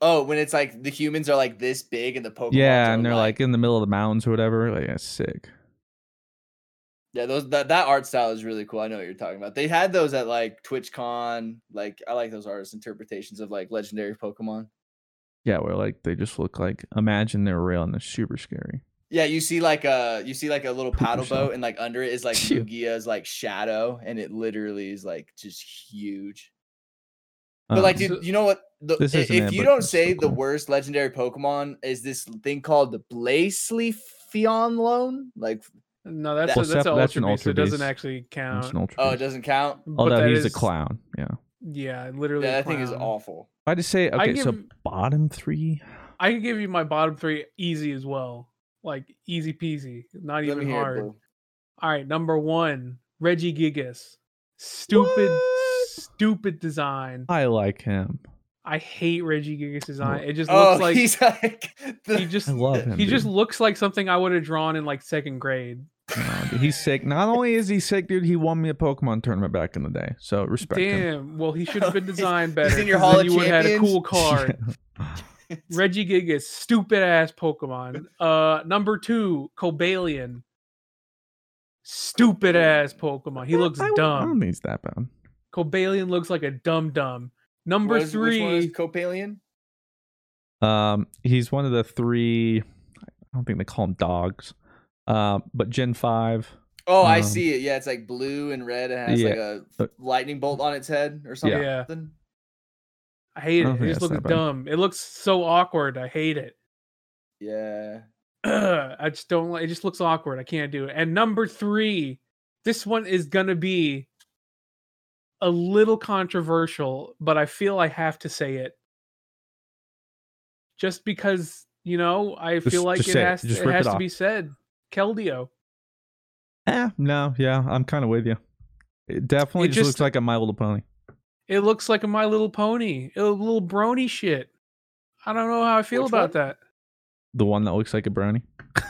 oh, when it's like the humans are like this big and the Pokemon.
yeah, and they're like in the middle of the mountains or whatever. Like that's sick.
Yeah, those that, that art style is really cool. I know what you're talking about. They had those at like TwitchCon. Like I like those artist interpretations of like legendary Pokemon.
Yeah, where like they just look like imagine they're real and they're super scary.
Yeah, you see like a you see like a little
Poop
paddle
yourself.
boat and like under it is like. Lugia's like shadow and it literally is like just huge. But like,
Um,
dude, you know what? The, if
it,
you don't say
still
the worst legendary Pokemon is this thing called the Blacephalon, like
No, that's
Well,
a, that's,
Seth,
an
that's
ultra
an
beast. It doesn't actually count.
an ultra
oh, it doesn't count.
Although
that
he's a clown. Yeah.
Yeah, literally.
Yeah,
a
that thing is awful.
I just say okay. so bottom three.
I can give you my bottom three easy as well. Like easy peasy, not
Let
even
hear it,
hard. All right, number one, Regigigas. Stupid,
What?
stupid design.
I like him.
I hate Regigigas design. It just
Oh,
looks like
he's like the,
he just
I love him.
he just looks like something I would have drawn in like second grade.
No, dude, he's sick. Not only is he sick, dude, he won me a Pokemon tournament back in the day. So respect him.
Damn. Well, he should have been
He's-
designed
he's
better.
in your
'cause
Hall
then
of
you would have had a cool card. Regigigas, stupid ass Pokemon. Uh, number two, Cobalion. Stupid ass Pokemon. He looks
I, wouldn't- I don't
dumb.
think he's that bad.
Cobalion looks like a dumb dumb. Number
What is- Which one is
three,
Cobalion?
Um, he's one of the three. I don't think they call him dogs. Uh, but Gen five.
Oh, I
Um,
see it. Yeah, it's like blue and red. It has like a lightning bolt on its head or something.
Yeah. I hate it.
don't
It just looks
that bad.
dumb. It looks so awkward. I hate it.
Yeah.
I just don't like. It just looks awkward. I can't do it. And number three, this one is gonna be a little controversial, but I feel I have to say it, just because you know I
Just-
feel like it
say it.
has it
rip it
has to be said. Keldeo.
Eh, no, yeah, I'm kind of with you. It definitely
It
just,
just-
looks like a My Little Pony.
It looks like a My Little Pony, a little brony shit. I don't know how I feel
Which
about
one?
that.
The one that looks like a brownie.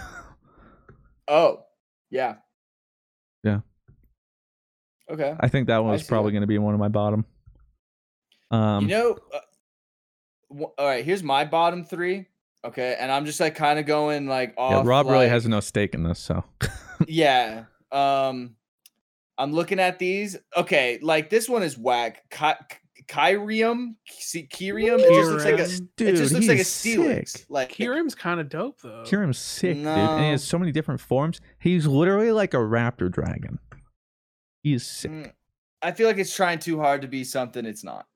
Oh, yeah.
Yeah.
Okay.
I think that one
I
was probably going to be one of my bottom. Um,
you know, uh, wh- all right. Here's my bottom three. Okay, and I'm just like kind of going like off.
yeah, Rob really has no stake in this, so
yeah. Um, I'm looking at these. Okay, like this one is whack. Ky- Kyurem, Ki- Kyurem. It just looks like a.
Kyurem.
it just
Dude,
looks like a
he's
Steelix.
sick.
Like
Kyurem's kind of dope though.
Kyurem's sick, dude, and he has so many different forms. He's literally like a raptor dragon. He is sick.
Mm, I feel like it's trying too hard to be something it's not.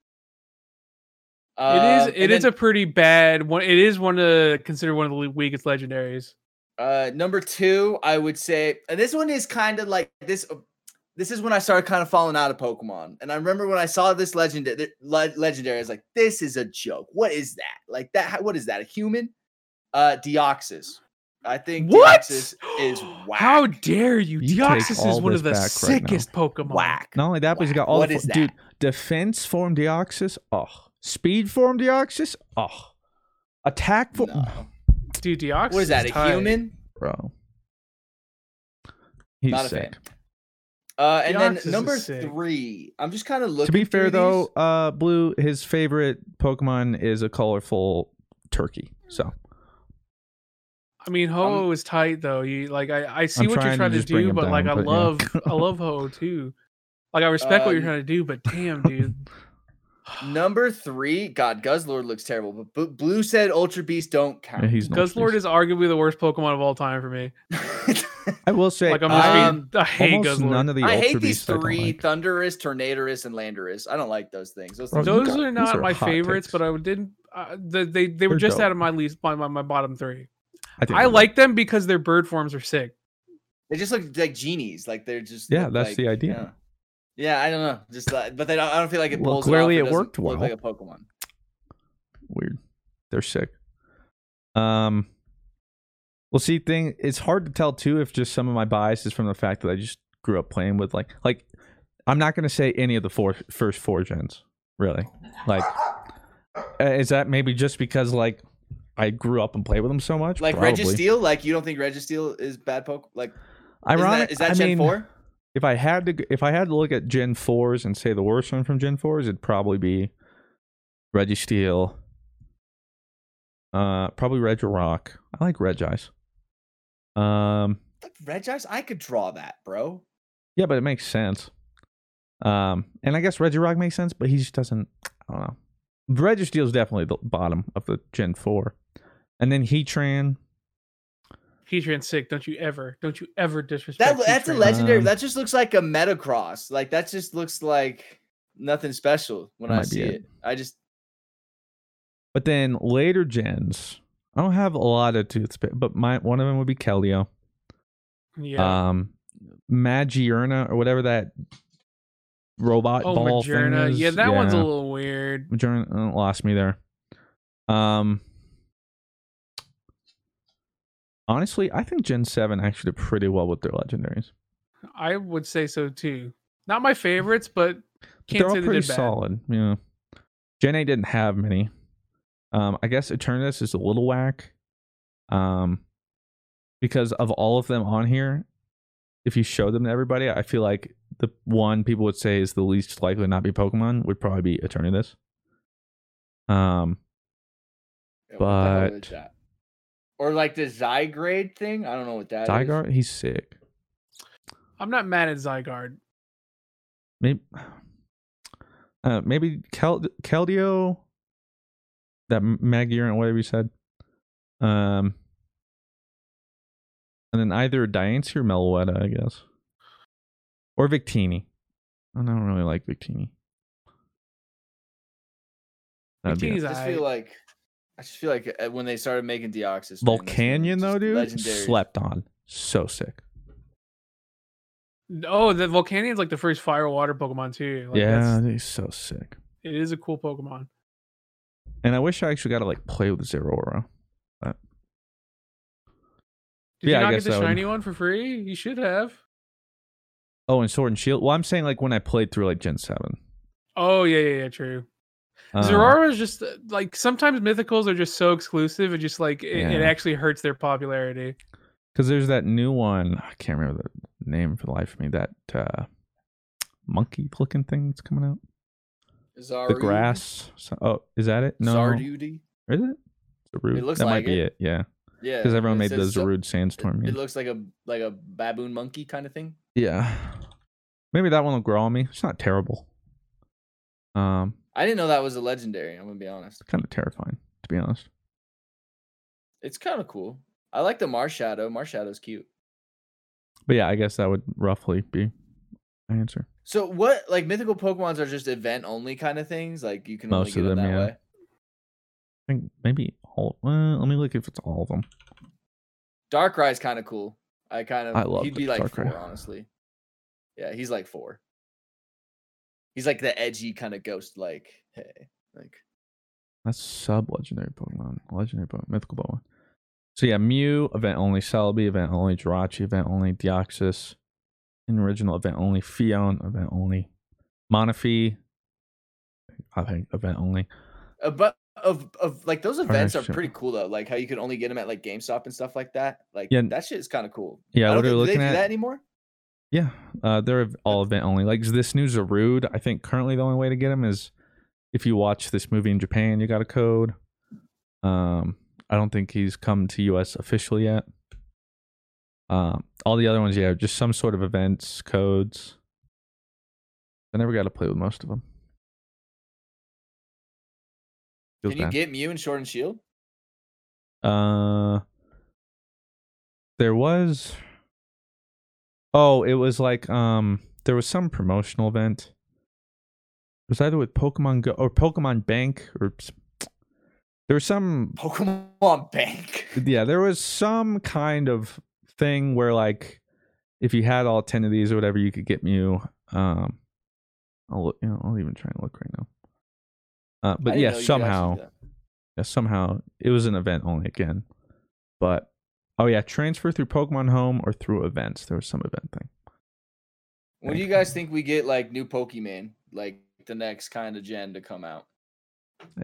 It
Um,
is. It
and
is
then,
a pretty bad one. It is one to consider one of the weakest legendaries.
uh number two. I would say, and this one is kind of like this. uh, This is when I started kind of falling out of Pokemon, and I remember when I saw this legendary, legendary, I was like, "This is a joke. What is that? Like that? What is that? A human?" Uh, Deoxys. I think
What?
Deoxys is whack.
How dare you?
You
Deoxys is one of the
back right
sickest Pokemon.
whack?
Not only that, but he's got all
What
the
is
fo- dude. Defense form Deoxys. Oh, speed form Deoxys. Oh, attack form,
No.
Dude, Deoxys.
What is that? A
tight.
human?
bro. He's
Not a
sick.
fan. Uh, and
Deoxys
then number three, I'm just kind of looking.
To be fair
through
though,
these.
uh, Blue, his favorite Pokemon is a colorful turkey. So
I mean, Ho is tight though. You like, I, I see
I'm
what
trying
you're trying to,
just bring
do,
him
but like,
down,
I
but yeah.
love, I love Ho too. Like, I respect what you're trying to do, but damn, dude.
number three, God, Guzzlord looks terrible, but B- Blue said Ultra Beast don't count.
yeah, he's
Guzzlord
excuse.
is arguably the worst Pokemon of all time for me.
I will say,
Like, I'm just
I,
Um,
being, I hate Guzzlord.
none of the
I
Ultra
hate these
Beasts I
three:
like.
Thunderous, Tornadorous, and Landorous. I don't like those things. Those
Bro,
things
Those
got-
are not
are
my favorites,
takes.
but I didn't. Uh, they, they they were
They're
just
dope.
out of my least my, my, my bottom three.
I,
I like them because their bird forms are sick.
they just look like genies. Like they're just
Yeah, that's
like-
the idea.
Yeah. Yeah, I don't know. Just like, but they don't, I don't feel like it
Well, clearly
it,
it
off or doesn't
worked well.
like a Pokemon.
weird. They're sick. Um, well, see, thing it's hard to tell too if just some of my bias is from the fact that I just grew up playing with like like I'm not gonna say any of the four first four gens really. Like, uh, is that maybe just because like I grew up and played with them so much?
Like
Probably.
Registeel, like you don't think Registeel is bad Poke? Like
Ironic.
Is that, is that
I
Gen
mean,
four?
If I had to, if I had to look at Gen fours and say the worst one from Gen fours, it'd probably be Registeel. Uh, probably Regirock. I like Regice. Um,
Regice, I could draw that, bro.
yeah, but it makes sense. Um, and I guess Regirock makes sense, but he just doesn't. I don't know. Registeel is definitely the bottom of the Gen four, and then Heatran.
Heatran's sick. Don't you ever, don't you ever disrespect.
That that's a legendary.
Um,
that just looks like a Metagross. Like that just looks like nothing special when I see
it.
it. I just
But then later gens, I don't have a lot of toothpaste, but my one of them would be Keldeo.
Yeah.
um Magearna or whatever that robot
oh,
ball
Magearna.
thing is.
Yeah, that one's a little weird.
Magearna uh, lost me there. Um Honestly, I think Gen 7 actually did pretty well with their legendaries.
I would say so too. Not my favorites, but can't
They're all
say they
pretty
did bad.
solid. Yeah. Gen 8 didn't have many. Um, I guess Eternatus is a little whack. Um, because of all of them on here, if you show them to everybody, I feel like the one people would say is the least likely to not be Pokemon would probably be Eternatus. Um,
Yeah, what the hell is
But-
that? Or like the Zygarde thing. I don't know what that is.
Zygarde, he's sick.
I'm not mad at Zygarde.
Maybe, uh, maybe Kel- Keldeo, that Magyar and whatever you said. Um, and then either Diancie or Meloetta, I guess, or Victini. I don't really like Victini. That'd be
I just feel like I just feel like uh, when they started making Deoxys, man,
Volcanion though, dude.
legendary.
Slept on. So sick.
Oh, the Volcanion's like the first fire water Pokemon too. Like,
yeah,
that's-
he's so sick.
it is a cool Pokemon.
And I wish I actually got to like play with Zeraora.
Did
Yeah,
you not
guess
get the
that would-
shiny one for free? You should have.
Oh, and Sword and Shield. Well, I'm saying like when I played through like Gen Seven.
Oh yeah, yeah, yeah, true.
Um,
Zeraora is just uh, like sometimes mythicals are just so exclusive. It just like it, it actually hurts their popularity.
Because there's that new one. I can't remember the name for the life of me. That uh, monkey looking thing that's coming out. The grass. So- oh, is that it? No.
Zardude?
Is it? Zarude.
It looks
that might
like
be
it.
it. Yeah.
Yeah,
Because everyone made the
says so-
Zarude Sandstorm.
It, it looks like a like a baboon monkey kind of thing.
yeah. Maybe that one will grow on me. It's not terrible. Um,
I didn't know that was a legendary. I'm gonna be honest.
kind of terrifying to be honest.
It's kind of cool. I like the Marshadow. Marshadow's cute.
But yeah, I guess that would roughly be my answer.
So what like mythical Pokemons are just event only kind of things? Like you can
Most
only
of
them
them,
that
yeah.
way.
I think maybe all. Well, let me look if it's all of them.
Darkrai's kind of cool. I kind of
I love
he'd be like
Darkrai.
four, honestly. Yeah, he's like four. He's like the edgy kind of ghost like hey. Like
That's sub legendary Pokemon. Legendary Pokemon. Mythical Pokemon. So yeah, Mew, event only. Celebi, event only. Jirachi, event only. Deoxys, in original, event only. Phione, event only. Manaphy, I think, event only.
uh, but of of like those events are pretty cool though. Like how you can only get them at like GameStop and stuff like that. Like
Yeah.
that shit is kind of cool.
Yeah, what are we
think, do
looking
they
at?
do that anymore?
Yeah, uh, they're all event only. Like this News new Zarude, I think currently the only way to get them is if you watch this movie in Japan, you got a code. Um, I don't think he's come to US officially yet. Um, all the other ones, yeah, just some sort of events, codes. I never got to play with most of them. Feels
Can you
bad.
get Mew and Sword and Shield?
Uh, there was. Oh, it was like um, there was some promotional event. It was either with Pokemon Go or Pokemon Bank or there was some
Pokemon Bank.
yeah there was some kind of thing where like if you had all 10 of these or whatever you could get Mew um I'll look, you know, I'll even try and look right now uh but yeah
know you could actually
somehow yeah, somehow it was an event only again. But oh yeah, transfer through Pokemon Home or through events. There was some event thing.
When do you guys think we get like new Pokemon, like the next kind of gen to come out?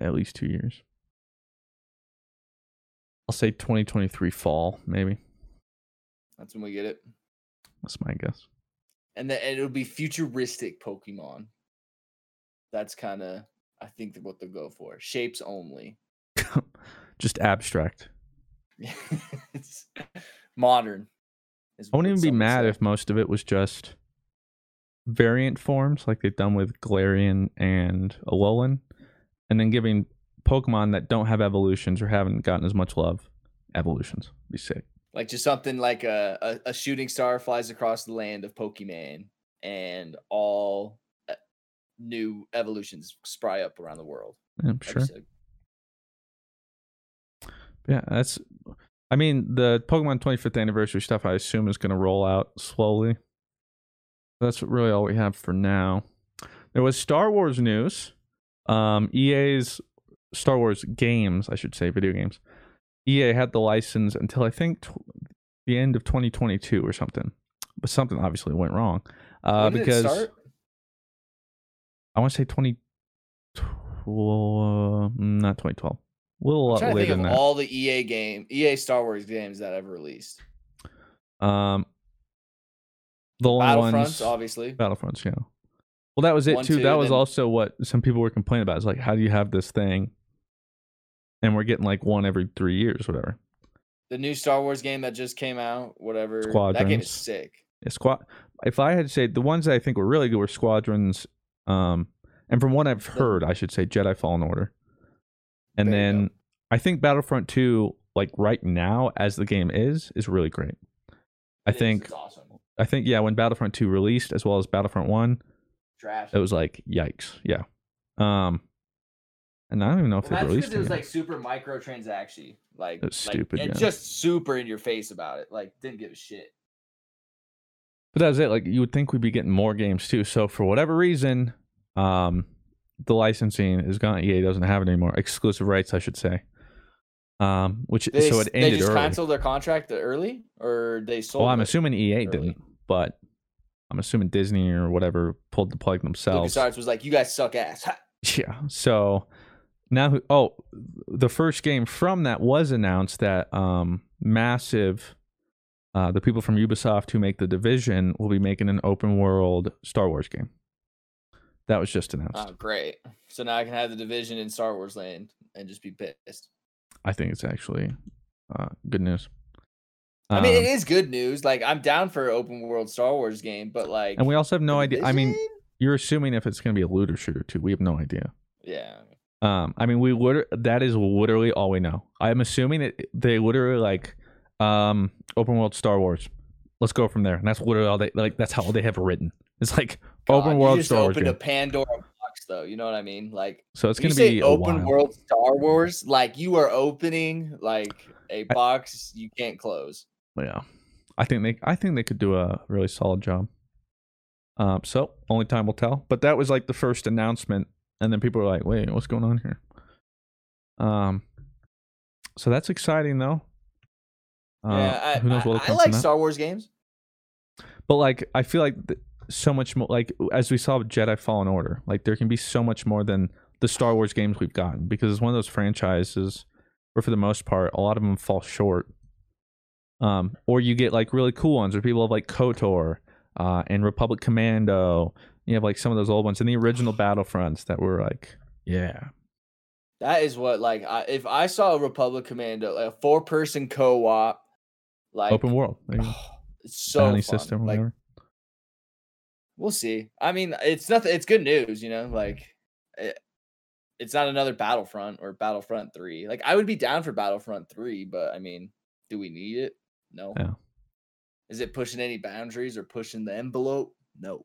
At least two years. I'll say 2023 fall, maybe.
That's when we get it,
That's my guess.
and then and it'll be futuristic Pokemon. That's kind of I think what they'll go for. Shapes only.
Just abstract.
it's modern.
I wouldn't even be mad
say.
if most of it was just variant forms like they've done with Galarian and Alolan, and then giving Pokemon that don't have evolutions or haven't gotten as much love evolutions. Be sick.
like just something like a, a a shooting star flies across the land of Pokemon, and all uh, new evolutions spry up around the world.
Yeah,
That'd
sure.
sick.
Yeah, that's. I mean, the Pokemon 25th anniversary stuff. I assume is going to roll out slowly. That's really all we have for now. There was Star Wars news. Um, EA's Star Wars games, I should say, video games. EA had the license until I think tw- the end of 2022 or something, but something obviously went wrong. Uh,
When did it
because
start?
I want to say 2012, mm, not 2012, a little
I'm
later
think
than
of
that.
all the EA game, EA Star Wars games that ever released.
Um, the
Battlefronts,
ones,
obviously.
Battlefronts, yeah. Well, that was it
One,
too.
two,
that was
then-
also what some people were complaining about. It's like, how do you have this thing, and we're getting like one every three years, whatever.
The new Star Wars game that just came out, whatever. That game is
Squadrons.
sick.
Yeah, squad. If I had to say the ones that I think were really good were Squadrons, um, and from what I've heard, I should say Jedi Fallen Order, and
There
then. I think Battlefront Two, like right now as the game is, is really great. I
It
think
awesome.
I think yeah, when Battlefront 2 released as well as Battlefront 1,
Trash.
it was like yikes. Yeah. Um and I don't even know if
Well,
they released
it was like super microtransaction, like,
That's
like,
stupid,
and
yeah.
just super in your face about it. Like, didn't give a shit.
But that was it. Like you would think we'd be getting more games too. So for whatever reason, um, the licensing is gone. EA doesn't have it anymore. Exclusive rights, I should say. Um, which
They,
so it
they just
early.
canceled their contract early, or they sold.
Well, I'm assuming EA
early.
didn't, but I'm assuming Disney or whatever pulled the plug themselves.
LucasArts was like, "You guys suck ass." Ha!
Yeah. So now, oh, the first game from that was announced that um, massive. Uh, the people from Ubisoft who make the Division will be making an open world Star Wars game. That was just announced.
Oh, great! So now I can have the division in Star Wars Land and just be pissed.
I think it's actually uh, good news.
I mean,
Um,
it is good news. Like, I'm down for an open world Star Wars game, but like,
and we also have no
the
idea. I mean, you're assuming if it's going to be a looter shooter too. We have no idea.
yeah,
Um, I mean, we liter- that is literally all we know. I'm assuming that they literally like um, open world Star Wars. Let's go from there, and that's literally all they like. That's how they have written. It's like
God,
open
you
world
just
Star Wars.
opened a. Pandora box, though. You know what I mean? Like,
So it's
when
going
you
to
say
be
open world Star Wars, like you are opening like a box you can't close.
Yeah, I think they. I think they could do a really solid job. Um, so only time will tell. But that was like the first announcement, and then people were like, "Wait, what's going on here?" Um, so that's exciting though. Uh,
yeah, I,
who knows
I,
what will
I like. Star Wars games.
But like, I feel like th- so much more. Like as we saw with Jedi Fallen Order, like there can be so much more than the Star Wars games we've gotten because it's one of those franchises where, for the most part, a lot of them fall short. Um, or you get like really cool ones where people have like Kotor uh, and Republic Commando. You have like some of those old ones and the original Battlefronts that were like, yeah,
That is what like I, if I saw a Republic Commando, like a four person co op, like
open world, There you
it's so
bounty
fun.
system, or
like
whatever.
We'll see. I mean, it's nothing. It's good news, you know. Like it, it's not another Battlefront or Battlefront Three. Like I would be down for Battlefront Three, but I mean, do we need it? No.
Yeah.
Is it pushing any boundaries or pushing the envelope? No.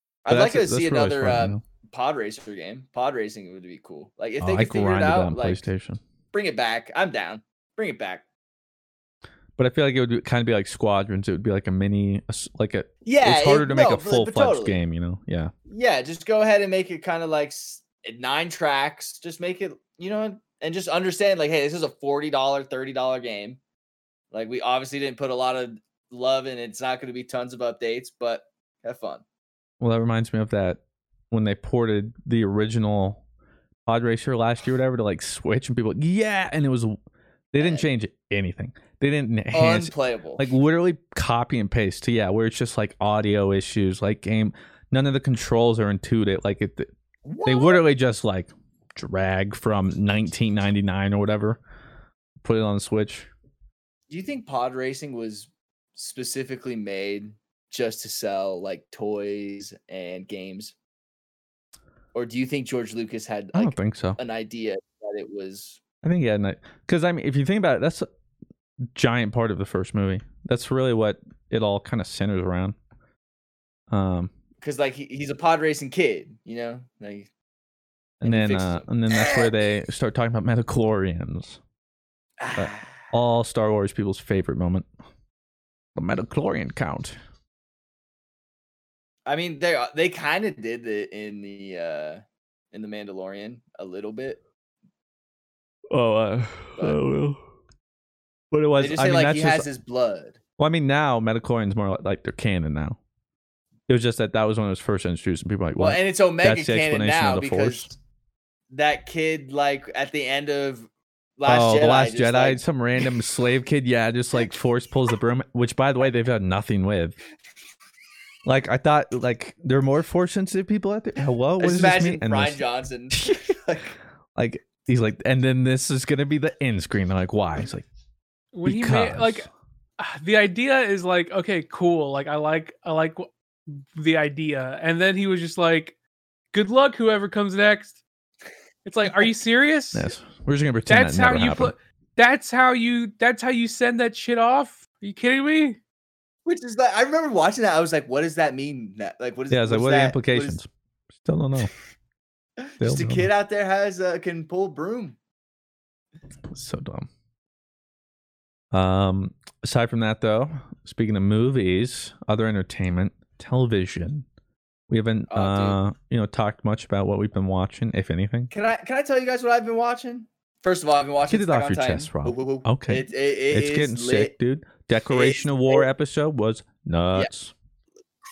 I'd like to see another uh, pod racer game. Pod racing would be cool. Like if
Oh,
they
I
could figure it out,
on
like
PlayStation.
bring it back. I'm down. Bring it back.
But I feel like it would be, kind of be like Squadrons. It would be like a mini, like a.
Yeah,
it's harder
it-
to make
no,
a full fledged
totally.
game. You know? Yeah.
Yeah, just go ahead and make it kind of like nine tracks. Just make it, you know, and just understand like, hey, this is a forty dollar, thirty dollar game. Like we obviously didn't put a lot of love in it. It's not going to be tons of updates, but have fun.
Well, that reminds me of that when they ported the original Pod Racer last year, or whatever, to like Switch, and people, yeah, and it was they didn't change anything. They didn't enhance
Unplayable.
like literally copy and paste to yeah, where it's just like audio issues, like game. None of the controls are intuitive. Like it, they literally just like drag from 1999 or whatever, put it on the Switch.
Do you think pod racing was specifically made just to sell like toys and games? Or do you think George Lucas had
I don't think so.
an idea that it was
I think yeah, because I mean, if you think about it, that's a giant part of the first movie. That's really what it all kind of centers around. Um,
because like he, he's a pod racing kid, you know? Like
and
he
then uh, and then that's where they start talking about midi-chlorians. All Star Wars people's favorite moment. The midi-chlorian count.
I mean, they uh, they kind of did it in the uh in the Mandalorian a little bit.
Oh, uh,
But-
oh, But it was.
They just
I
say
mean,
like
that's
he
just,
has his blood.
Well, I mean, now midi-chlorian's more like, like they're canon now. It was just that that was when it was first introduced, and people were like,
Well,
"What?"
and it's Omega canon now because
Force.
that kid, like at the end of Last
oh,
Jedi,
the Last Jedi,
like-
some random slave kid, yeah, just like force pulls the broom, which by the way they've done nothing with. Like I thought, like there are more force sensitive people out there. Hello, what does this
imagine
mean? And
Rian
this-
Johnson. like,
like he's like, and then this is gonna be the end screen. They're like, why? He's like,
when he made like ah, the idea is like okay cool like i like i like wh- the idea and then he was just like good luck whoever comes next it's like are you serious
yes, we're just gonna pretend
that's
that
how
never
you
happened.
put that's how you that's how you send that shit off are you kidding me
which is like I remember watching that. I was like, what does that mean? Like what is
yeah, I was like, what are the?
What is-
implications? Still don't know. Still
Just a kid
know.
out there has uh, can pull broom.
So dumb. Um, aside from that, though, speaking of movies, other entertainment, television, we haven't,
Oh,
uh, you know, talked much about what we've been watching, if anything.
Can I can I tell you guys what I've been watching? First of all, I've been watching.
Get it
Attack
off your
Titan.
chest, Rob.
Woo, woo, woo.
Okay.
It, it, it
it's getting
lit,
sick, dude. Declaration of War episode was nuts.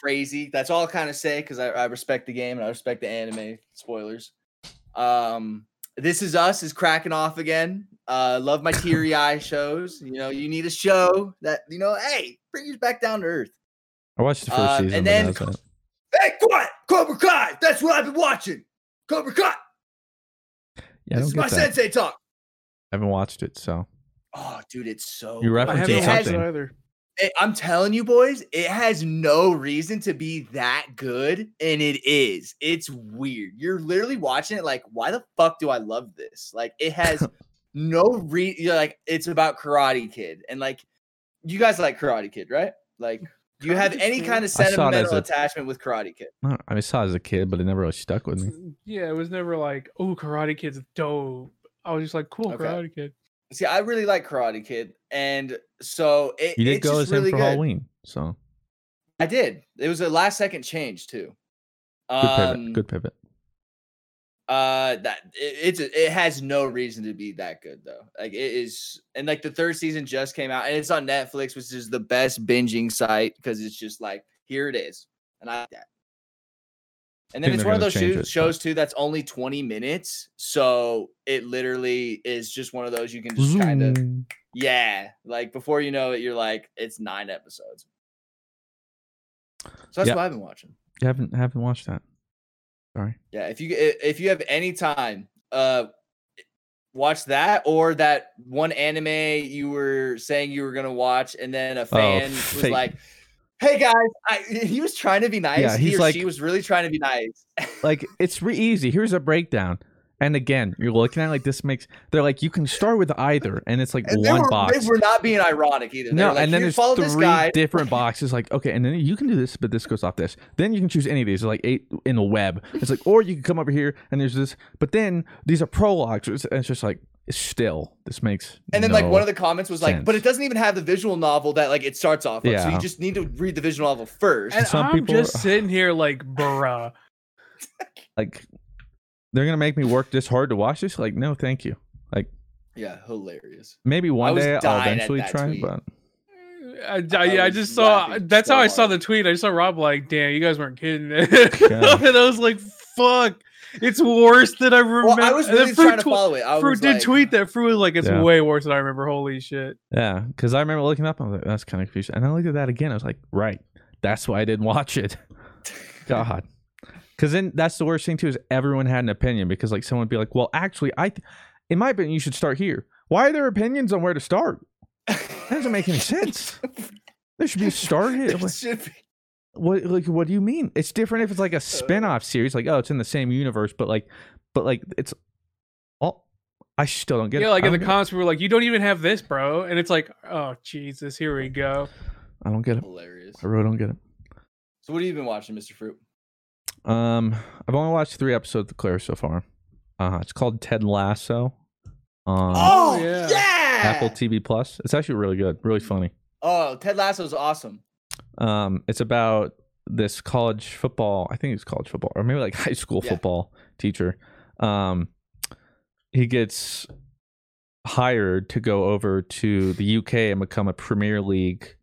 crazy. That's all I kind of say because I, I respect the game and I respect the anime. Spoilers. Um, This Is Us is cracking off again. Uh, love my teary eye shows. You know, you need a show that you know, hey, bring you back down to earth.
I watched the first
Uh,
season,
and then-. Hey, quiet, Cobra Kai. That's what I've been watching. Cobra Kai.
Yeah,
this is my
that.
sensei talk.
I haven't watched it, so
Oh, dude, it's so.
You're
good.
i
referencing
haven't
It has-
it
something.
either
it- I'm telling you, boys, it has no reason to be that good, and it is. It's weird. You're literally watching it like, why the fuck do I love this? Like, it has no re. You're like, it's about Karate Kid, and like, you guys like Karate Kid, right? Like, Do you have any kind of
I saw it as
sentimental
a-
attachment with Karate Kid?
I don't- I saw it as a kid, but it never really stuck with me.
Yeah, it was never like, oh, Karate Kid's dope. I was just like, cool,
Okay.
Karate Kid.
See, I really like Karate Kid, and so it,
You did
it's
go
just
as him
really
for
good.
Halloween, so
I did. It was a last second change too.
good pivot.
Um,
Good pivot.
Uh, that it, it's it has no reason to be that good though. Like it is, and like the third season just came out, and it's on Netflix, which is the best binging site because it's just like here it is, and I like that. And then it's one of those shows,
it,
shows too that's only twenty minutes, so it literally is just one of those you can just kind of yeah, like before you know it, you're like it's nine episodes. So that's
Yeah.
what I've been watching.
You haven't haven't watched that. Sorry.
Yeah, if you if you have any time, uh, watch that or that one anime you were saying you were gonna watch, and then a fan was like, "Hey guys," I, he was trying to be nice. he
he's
or
like-
she was really trying to be nice.
like it's re- easy. Here's a breakdown. And again, you're looking at it like this makes they're like you can start with either, and it's like
And
one
were,
box.
They were not being ironic either. They
no,
like,
and then there's
follow this
three
guy.
different boxes. Like, okay, and then you can do this, but this goes off this. Then you can choose any of these. There's like eight in the web. It's like, or you can come over here and there's this. But then these are prologues. And it's just like, still, this makes.
And then like one of the comments was like, "But it doesn't even have the visual novel that like it starts off with. So you just need to read the visual novel first.
And
Some
I'm
people
just
are-
sitting here like, bruh.
like they're gonna make me work this hard to watch this. Like, no, thank you. Like
yeah, hilarious.
maybe one
was
day I'll eventually try,
tweet.
but
I, I,
I
yeah, I just saw. That's
so
how I saw the tweet. I saw Rob like, "Damn, you guys weren't kidding." and I was like, "Fuck, it's worse than I remember."
Well, I was really
Fruit
trying to
tw-
follow it. I
Fruit
was
did
like,
tweet that. Fruit was like, "It's
Yeah.
way worse than I remember." Holy shit!
yeah, because I remember looking up. I was like, that's kind of confusing. And I looked at that again. I was like, right, that's why I didn't watch it. God. Because then that's the worst thing too is everyone had an opinion because like someone would be like, well, actually, I, th- in my opinion, you should start here. Why are there opinions on where to start? That doesn't make any sense. There should be a start here.
It should be-
What like what do you mean? It's different if it's like a spin-off series, like oh, it's in the same universe, but like, but like it's all. I still don't get it.
yeah, like
I
in the
don't get it.
comments, we were like, "You don't even have this, bro," and it's like, "Oh Jesus, here we go."
I don't get it.
hilarious.
I really don't get it.
So what have you been watching, Mr. Fruit?
Um, I've only watched three episodes of Claire so far. Uh, it's called Ted Lasso. On
Oh, yeah.
Apple TV Plus. It's actually really good, really funny.
Oh, Ted Lasso is awesome.
Um, it's about this college football. I think it's college football, or maybe like high school
Yeah.
football teacher. Um, he gets hired to go over to the UK and become a Premier League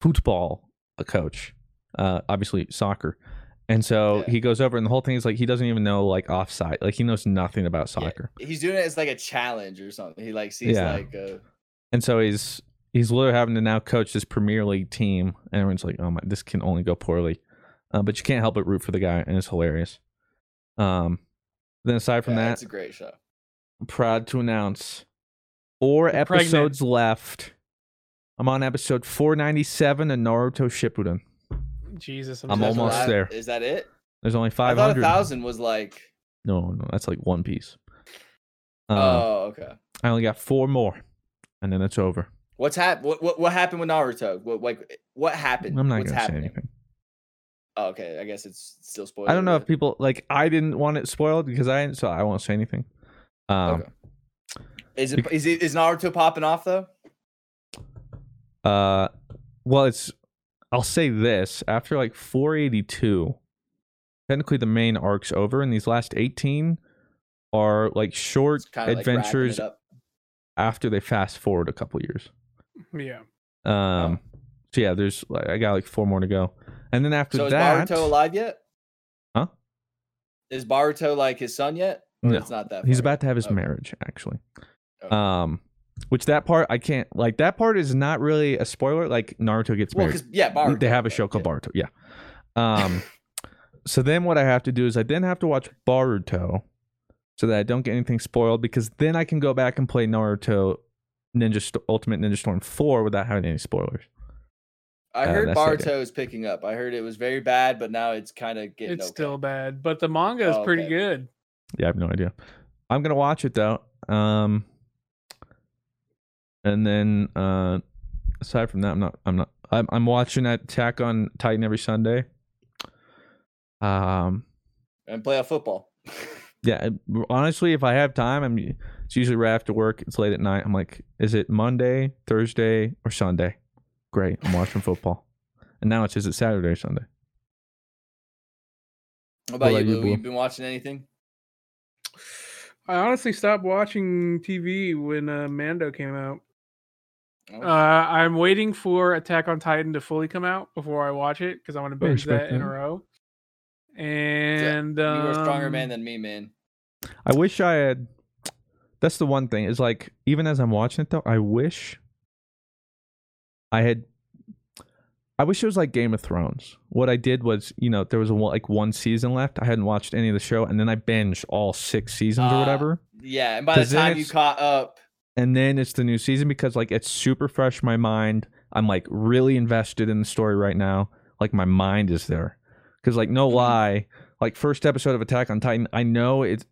football coach. Uh, obviously soccer. And so
Yeah.
he goes over, and the whole thing is like he doesn't even know like offside. Like he knows nothing about
Yeah,
soccer.
He's doing it as like a challenge or something. He like sees
Yeah.
like uh
And so he's he's literally having to now coach this Premier League team, and everyone's like, "Oh my, this can only go poorly." Uh, but you can't help but root for the guy, and it's hilarious. Um, then aside from
yeah,
that,
it's a great show.
I'm proud to announce four
You're pregnant.
episodes left. I'm on episode 497 of Naruto Shippuden.
Jesus, I'm,
I'm
so
almost
sorry.
that-
there.
Is that it?
There's only 500.
I thought a thousand was like.
No, no, that's like One Piece. Uh,
oh, okay.
I only got four more, and then it's over.
What's hap- what, what what happened with Naruto? What like what happened?
I'm not
What's
gonna
happening?
say anything.
Oh, okay, I guess it's still spoiled.
I don't know if people like. I didn't want it spoiled because I so I won't say anything. Um,
Okay. Is it is it is Naruto popping off though?
Uh, well, it's. I'll say this: after like 482, technically the main arc's over, and these last 18 are like short
kinda like
adventures after they fast forward a couple years.
Yeah.
Um, so yeah, there's I got like four more to go, and then after
So is
that,
Boruto alive yet?
Huh?
Is Boruto like his son yet? Or
No.
it's not that.
he's
far
about to have his
Okay.
marriage actually.
Okay.
Um, which that part I can't like. That part is not really a spoiler. Like Naruto gets
Well,
married.
because yeah, Boruto.
they have a show called Boruto. Yeah. Um. so then what I have to do is I then have to watch Boruto, so that I don't get anything spoiled. Because then I can go back and play Naruto, Ninja St- Ultimate Ninja Storm four without having any spoilers.
I
Uh,
heard
that's the.
Boruto is picking up. I heard it was very bad, but now it's kind of getting.
It's
okay.
still bad, but the manga is
Oh,
pretty
okay.
good.
Yeah, I have no idea. I'm gonna watch it though. Um. And then, uh, aside from that, I'm not. I'm not I'm I'm watching that Attack on Titan every Sunday. Um,
and play off football.
yeah. Honestly, if I have time, I'm. It's usually right after work. It's late at night. I'm like, is it Monday, Thursday, or Sunday? Great. I'm watching football. And now it's is it Saturday or Sunday?
What about
What
you,
about you,
Blue?
Blue?
You been watching anything?
I honestly stopped watching TV when uh, Mando came out.
Oh.
Uh, I'm waiting for Attack on Titan to fully come out before I watch it because I want to binge
respect
that in a
that.
row.
Yeah,
And
you are a stronger
um,
man than me, man.
I wish I had. That's the one thing is like even as I'm watching it though, I wish I had. I wish it was like Game of Thrones. What I did was, you know, there was a, like one season left. I hadn't watched any of the show, and then I binged all six seasons or
Ah.
whatever.
Yeah, and by the time you caught up,
And then it's the new season because like it's super fresh in my mind. I'm like really invested in the story right now. Like my mind is there. Cause like no
Mhm.
lie, like first episode of Attack on Titan, I know it's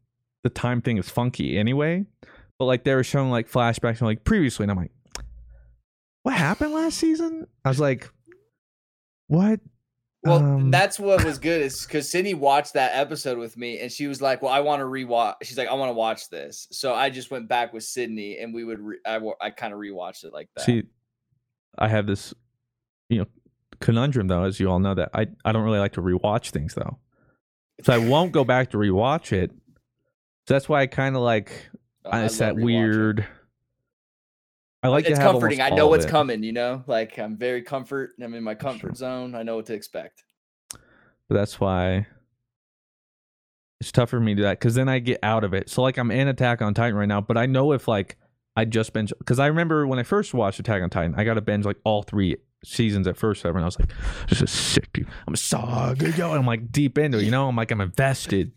the time thing is funky anyway. But like they were showing like flashbacks and like previously, and I'm like, what happened last season? I was like, what?
well,
Um,
that's what was good is because Sydney watched that episode with me, and she was like, "Well, I want to rewatch." She's like, "I want to watch this," so I just went back with Sydney, and we would. Re- I, I kind of rewatched it like that.
See, I have this, you know, conundrum though, as you all know that I I don't really like to rewatch things though, so I won't go back to rewatch it. So that's why I kind of like
Uh,
I
I
it's
love
that weird. I like
it's
to have
comforting. I know what's coming. You know, like I'm very comfort. I'm in my comfort zone. I know what to expect.
But that's why it's tough for me to do that because then I get out of it. So like I'm in Attack on Titan right now, but I know if like I just binge because I remember when I first watched Attack on Titan, I got to binge like all three seasons at first ever, and I was like, "This is sick, dude. I'm so good, yo." And I'm like deep into it, you know. I'm like I'm invested,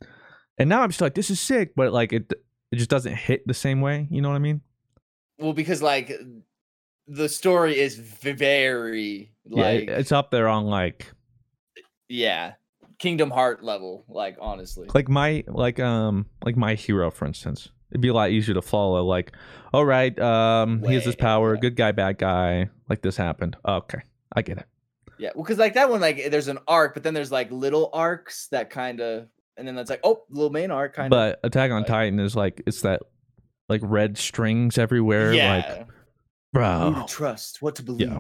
and now I'm just like, "This is sick," but like it, it just doesn't hit the same way. You know what I mean?
Well, because like the story is very like
it- it's up there on like
yeah, Kingdom Heart level. Like honestly,
like my like um like my hero for instance it'd be a lot easier to follow like all right um he has this power
yeah.
good guy bad guy like this happened okay i get it
yeah. Well, because like that one, like there's an arc, but then there's like little arcs that kind of, and then that's like oh, little main arc kind of.
but attack on
like-
titan is like it's that like red strings everywhere
yeah,
like
who
bro
to trust, what to believe. Yeah.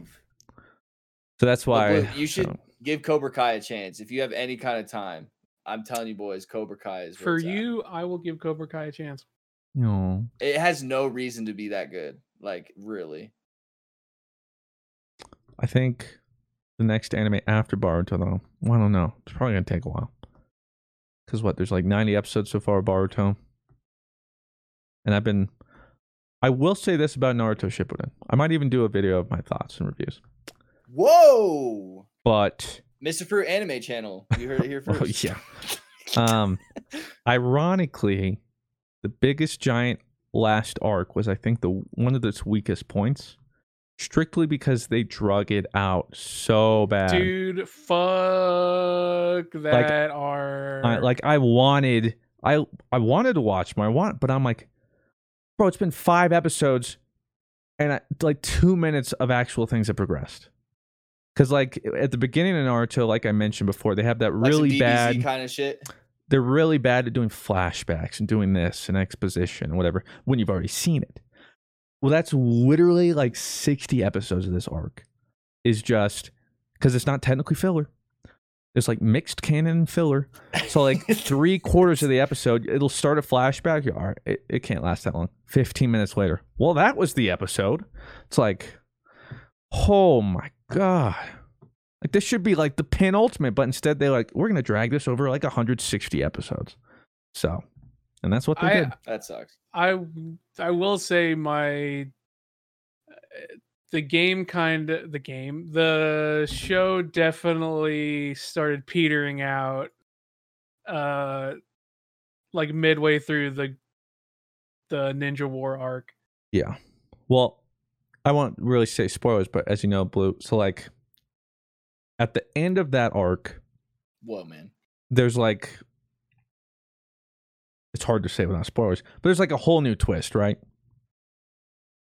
so that's why
Blue, you should
so-
give Cobra Kai a chance if you have any kind of time. I'm telling you, boys, Cobra Kai is
For
it's at.
you, I will give Cobra Kai a chance.
No,
It has no reason to be that good. Like really.
i think the next anime after boruto though well, i don't know it's probably gonna take a while because what there's like 90 episodes so far of boruto and i've been i will say this about naruto shippuden i might even do a video of my thoughts and reviews
Whoa,
but
Mr. Fruit Anime Channel. You heard it here
Oh,
first.
yeah. um ironically the biggest giant last arc was i think the one of its weakest points strictly because they drug it out so bad
Dude, fuck that are
I, like i wanted i i wanted to watch more i want but i'm like bro it's been five episodes and I, like two minutes of actual things have progressed because like at the beginning of naruto like i mentioned before they have that
Like
really
DBZ
bad
kind of shit.
they're really bad at doing flashbacks and doing this and exposition and whatever when you've already seen it. Well, that's literally like 60 episodes of this arc is just because it's not technically filler. It's like mixed canon and filler. So like three quarters of the episode, it'll start a flashback. You're, All right, it, it can't last that long. 15 minutes later. Well, that was the episode. It's like, oh my God. Like this should be like the penultimate, but instead they like we're gonna drag this over like 160 episodes. So, and that's what they
I-
did.
That sucks.
I I will say my the game kind of the game the show definitely started petering out uh like midway through the the ninja war arc
Yeah. Well, I won't really say spoilers, but as you know, Blue. So like, at the end of that arc,
Whoa, man.
there's like, it's hard to say without spoilers, but there's like a whole new twist, right?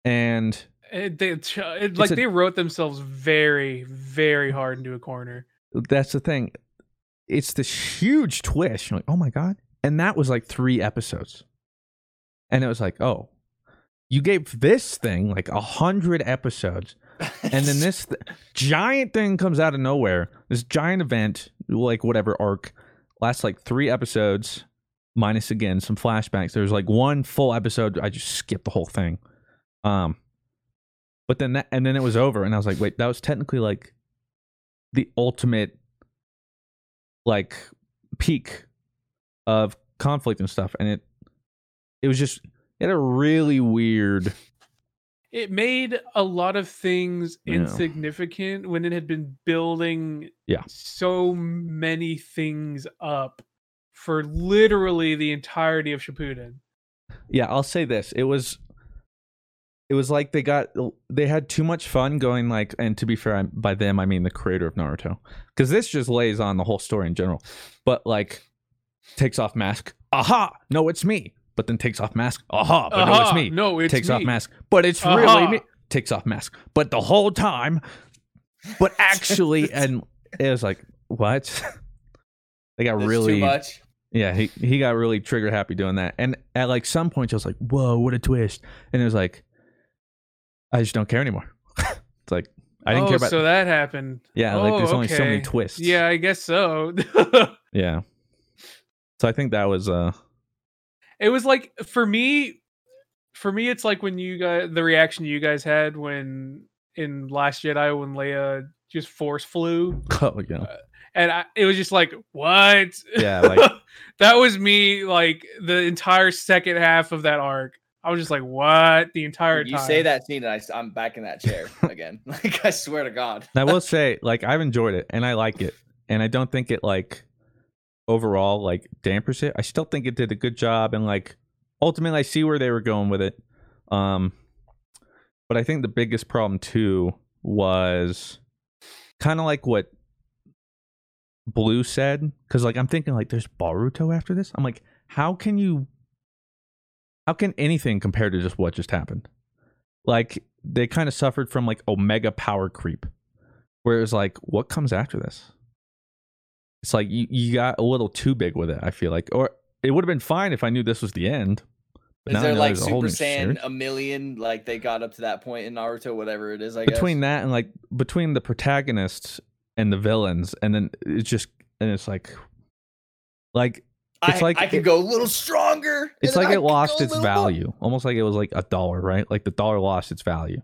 And
It, they, it, like
a-
they wrote themselves very, very hard into a corner.
That's the thing. It's this huge twist. You're like, oh my god, and that was like three episodes, and it was like, oh, you gave this thing like a hundred episodes, and then this th- giant thing comes out of nowhere. This giant event, like whatever arc, lasts like three episodes, minus again some flashbacks. There's like one full episode. I just skipped the whole thing. Um, but then that, and then it was over, and I was like, wait, that was technically like the ultimate like peak of conflict and stuff, and it it was just it had a really weird
It made a lot of things
Yeah.
insignificant when it had been building
Yeah.
so many things up for literally the entirety of Shippuden.
yeah i'll say this. It was it was like they got they had too much fun going like and to be fair I, by them i mean the creator of naruto. Because this just lays on the whole story in general. But like takes off mask. Aha! No it's me. But then takes off mask. Aha! But no it's me.
No, it's
takes off mask. But it's
Aha.
really me. Takes off mask. But the whole time but actually and it was like what? They got
There's
really
too much.
Yeah, he, he got really trigger happy doing that. And at like some points, I was like, "Whoa, what a twist!" And it was like, I just don't care anymore. it's like I didn't
oh,
care about.
so that happened.
Yeah, like, there's
Oh,
only so many twists.
Yeah, I guess so.
yeah. So I think that was uh
it was like for me for me it's like when you guys the reaction you guys had when in last jedi when leia just force flew
oh yeah
and I, it was just like what
Yeah, like-
that was me like the entire second half of that arc i was just like what the entire
You
time
say that scene, and I, I'm back in that chair again. like I swear to God.
I will say, like, I've enjoyed it and I like it. And I don't think it like overall like dampers it. I still think it did a good job and like ultimately I see where they were going with it. Um but I think the biggest problem too was kind of like what Blue said cuz like I'm thinking like there's Boruto after this. I'm like how can you how can anything compare to just what just happened? Like they kind of suffered from like omega power creep where it was like what comes after this it's like you, you got a little too big with it i feel like or it would have been fine if i knew this was the end but
Is there like
there's a whole
Super. Saiyan a million? Like they got up to that point in Naruto, whatever it is. I
between
guess.
that and like between the protagonists and the villains and then it's just and it's like like it's
I,
like
I could
it-
go a little stronger.
it's like
I
it lost its
little more.
value almost like it was like a dollar right like the dollar lost its value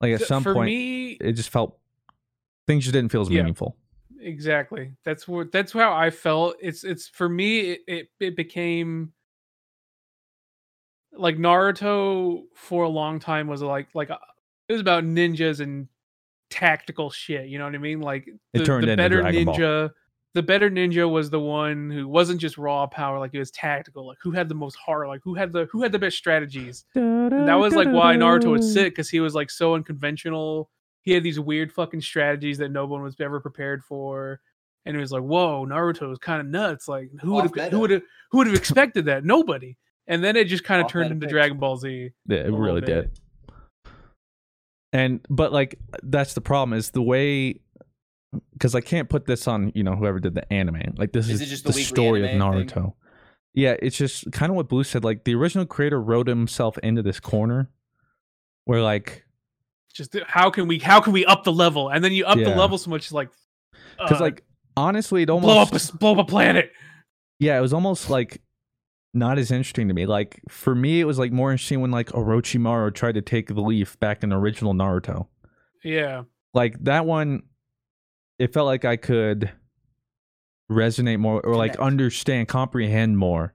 like at
Th-
some point
me
it just felt things just didn't feel as
Yeah.
meaningful
exactly that's what that's how i felt it's it's for me it, it it became like naruto for a long time was like like uh, it was about ninjas and tactical shit you know what i mean like
It
the,
turned
the
into
better
Dragon Ball.
ninja the better ninja was the one who wasn't just raw power like it was tactical like who had the most heart like who had the who had the best strategies and that was like why Naruto was sick because he was like so unconventional. He had these weird fucking strategies that no one was ever prepared for, and it was like, whoa, Naruto is kind of nuts. Like who would have who would have who would have expected that? Nobody. And then it just kind of turned into
picks.
Dragon Ball Z.
Yeah, it really
bit.
did. And but like that's the problem is the way because I can't put this on you know whoever did the anime. Like this
Is
is,
just
the,
the
story of Naruto.
thing?
Yeah, it's just kind of what Blue said. Like the original creator wrote himself into this corner where like
Just how can we how can we up the level? And then you up the level so much like
because
uh,
like honestly it
blow
almost
up a s- blow up a planet.
yeah it was almost like not as interesting to me. Like for me it was like more interesting when like Orochimaru tried to take the leaf back in the original Naruto.
Yeah.
like that one it felt like i could resonate more or like
Connect.
understand comprehend more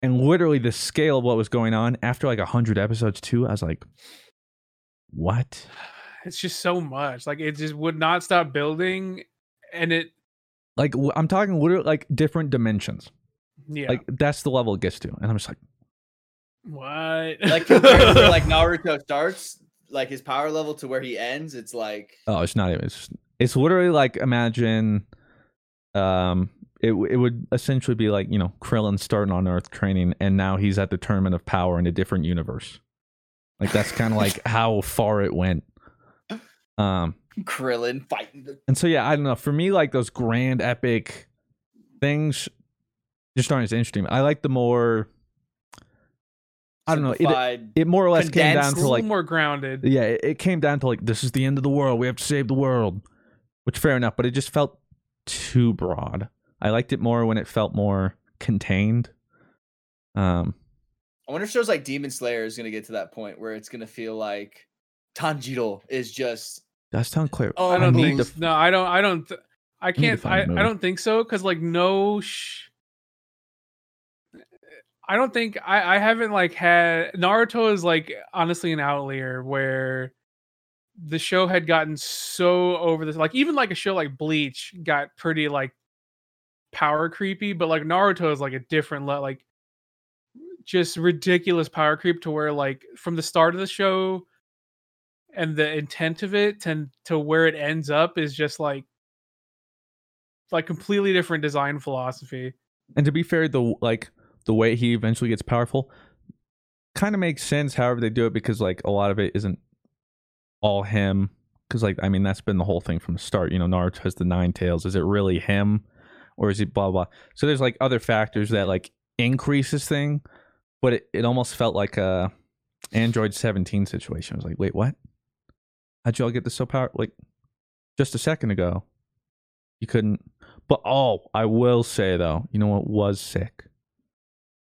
and literally the scale of what was going on after like 100 episodes too i was like what
It's just so much. Like it just would not stop building and it
like I'm talking literally like different dimensions
yeah.
like that's the level it gets to and i'm just like
what?
Like compared to like Naruto starts, like his power level to where he ends, it's like
oh it's not even it's, it's literally like imagine um it, it would essentially be like you know krillin starting on earth training and now he's at the tournament of power in a different universe Like that's kind of like how far it went. Um,
Krillin fighting the
and so yeah, I don't know. For me, like those grand epic things just aren't as interesting. I like the more. I don't know. It, it more or less came down to like
more grounded.
yeah, it, it came down to like this is the end of the world. We have to save the world, which fair enough. But it just felt too broad. I liked it more when it felt more contained. Um,
I wonder if shows like Demon Slayer is gonna get to that point where it's gonna feel like Tanjiro is just
that's sound clear.
Oh,
I don't
need
think.
to-
no, I don't. I don't. th- I can't.
find
I,
a movie.
I don't think so because like no. Sh- I don't think I. I haven't like had Naruto is like honestly an outlier where the show had gotten so over this. Like even like a show like Bleach got pretty like power creepy, but like Naruto is like a different le- like just ridiculous power creep to where like from the start of the show and the intent of it to to where it ends up is just like like completely different design philosophy.
And to be fair, the like the way he eventually gets powerful kind of makes sense. However, they do it because like a lot of it isn't all him. Because like I mean, that's been the whole thing from the start. You know, Naruto has the nine tails. Is it really him, or is he blah blah? So there's like other factors that like increase this thing, but it, it almost felt like a Android 17 situation. I was like, wait, what? How'd y'all get this so power? Like just a second ago, you couldn't. But oh, I will say though, you know what was sick?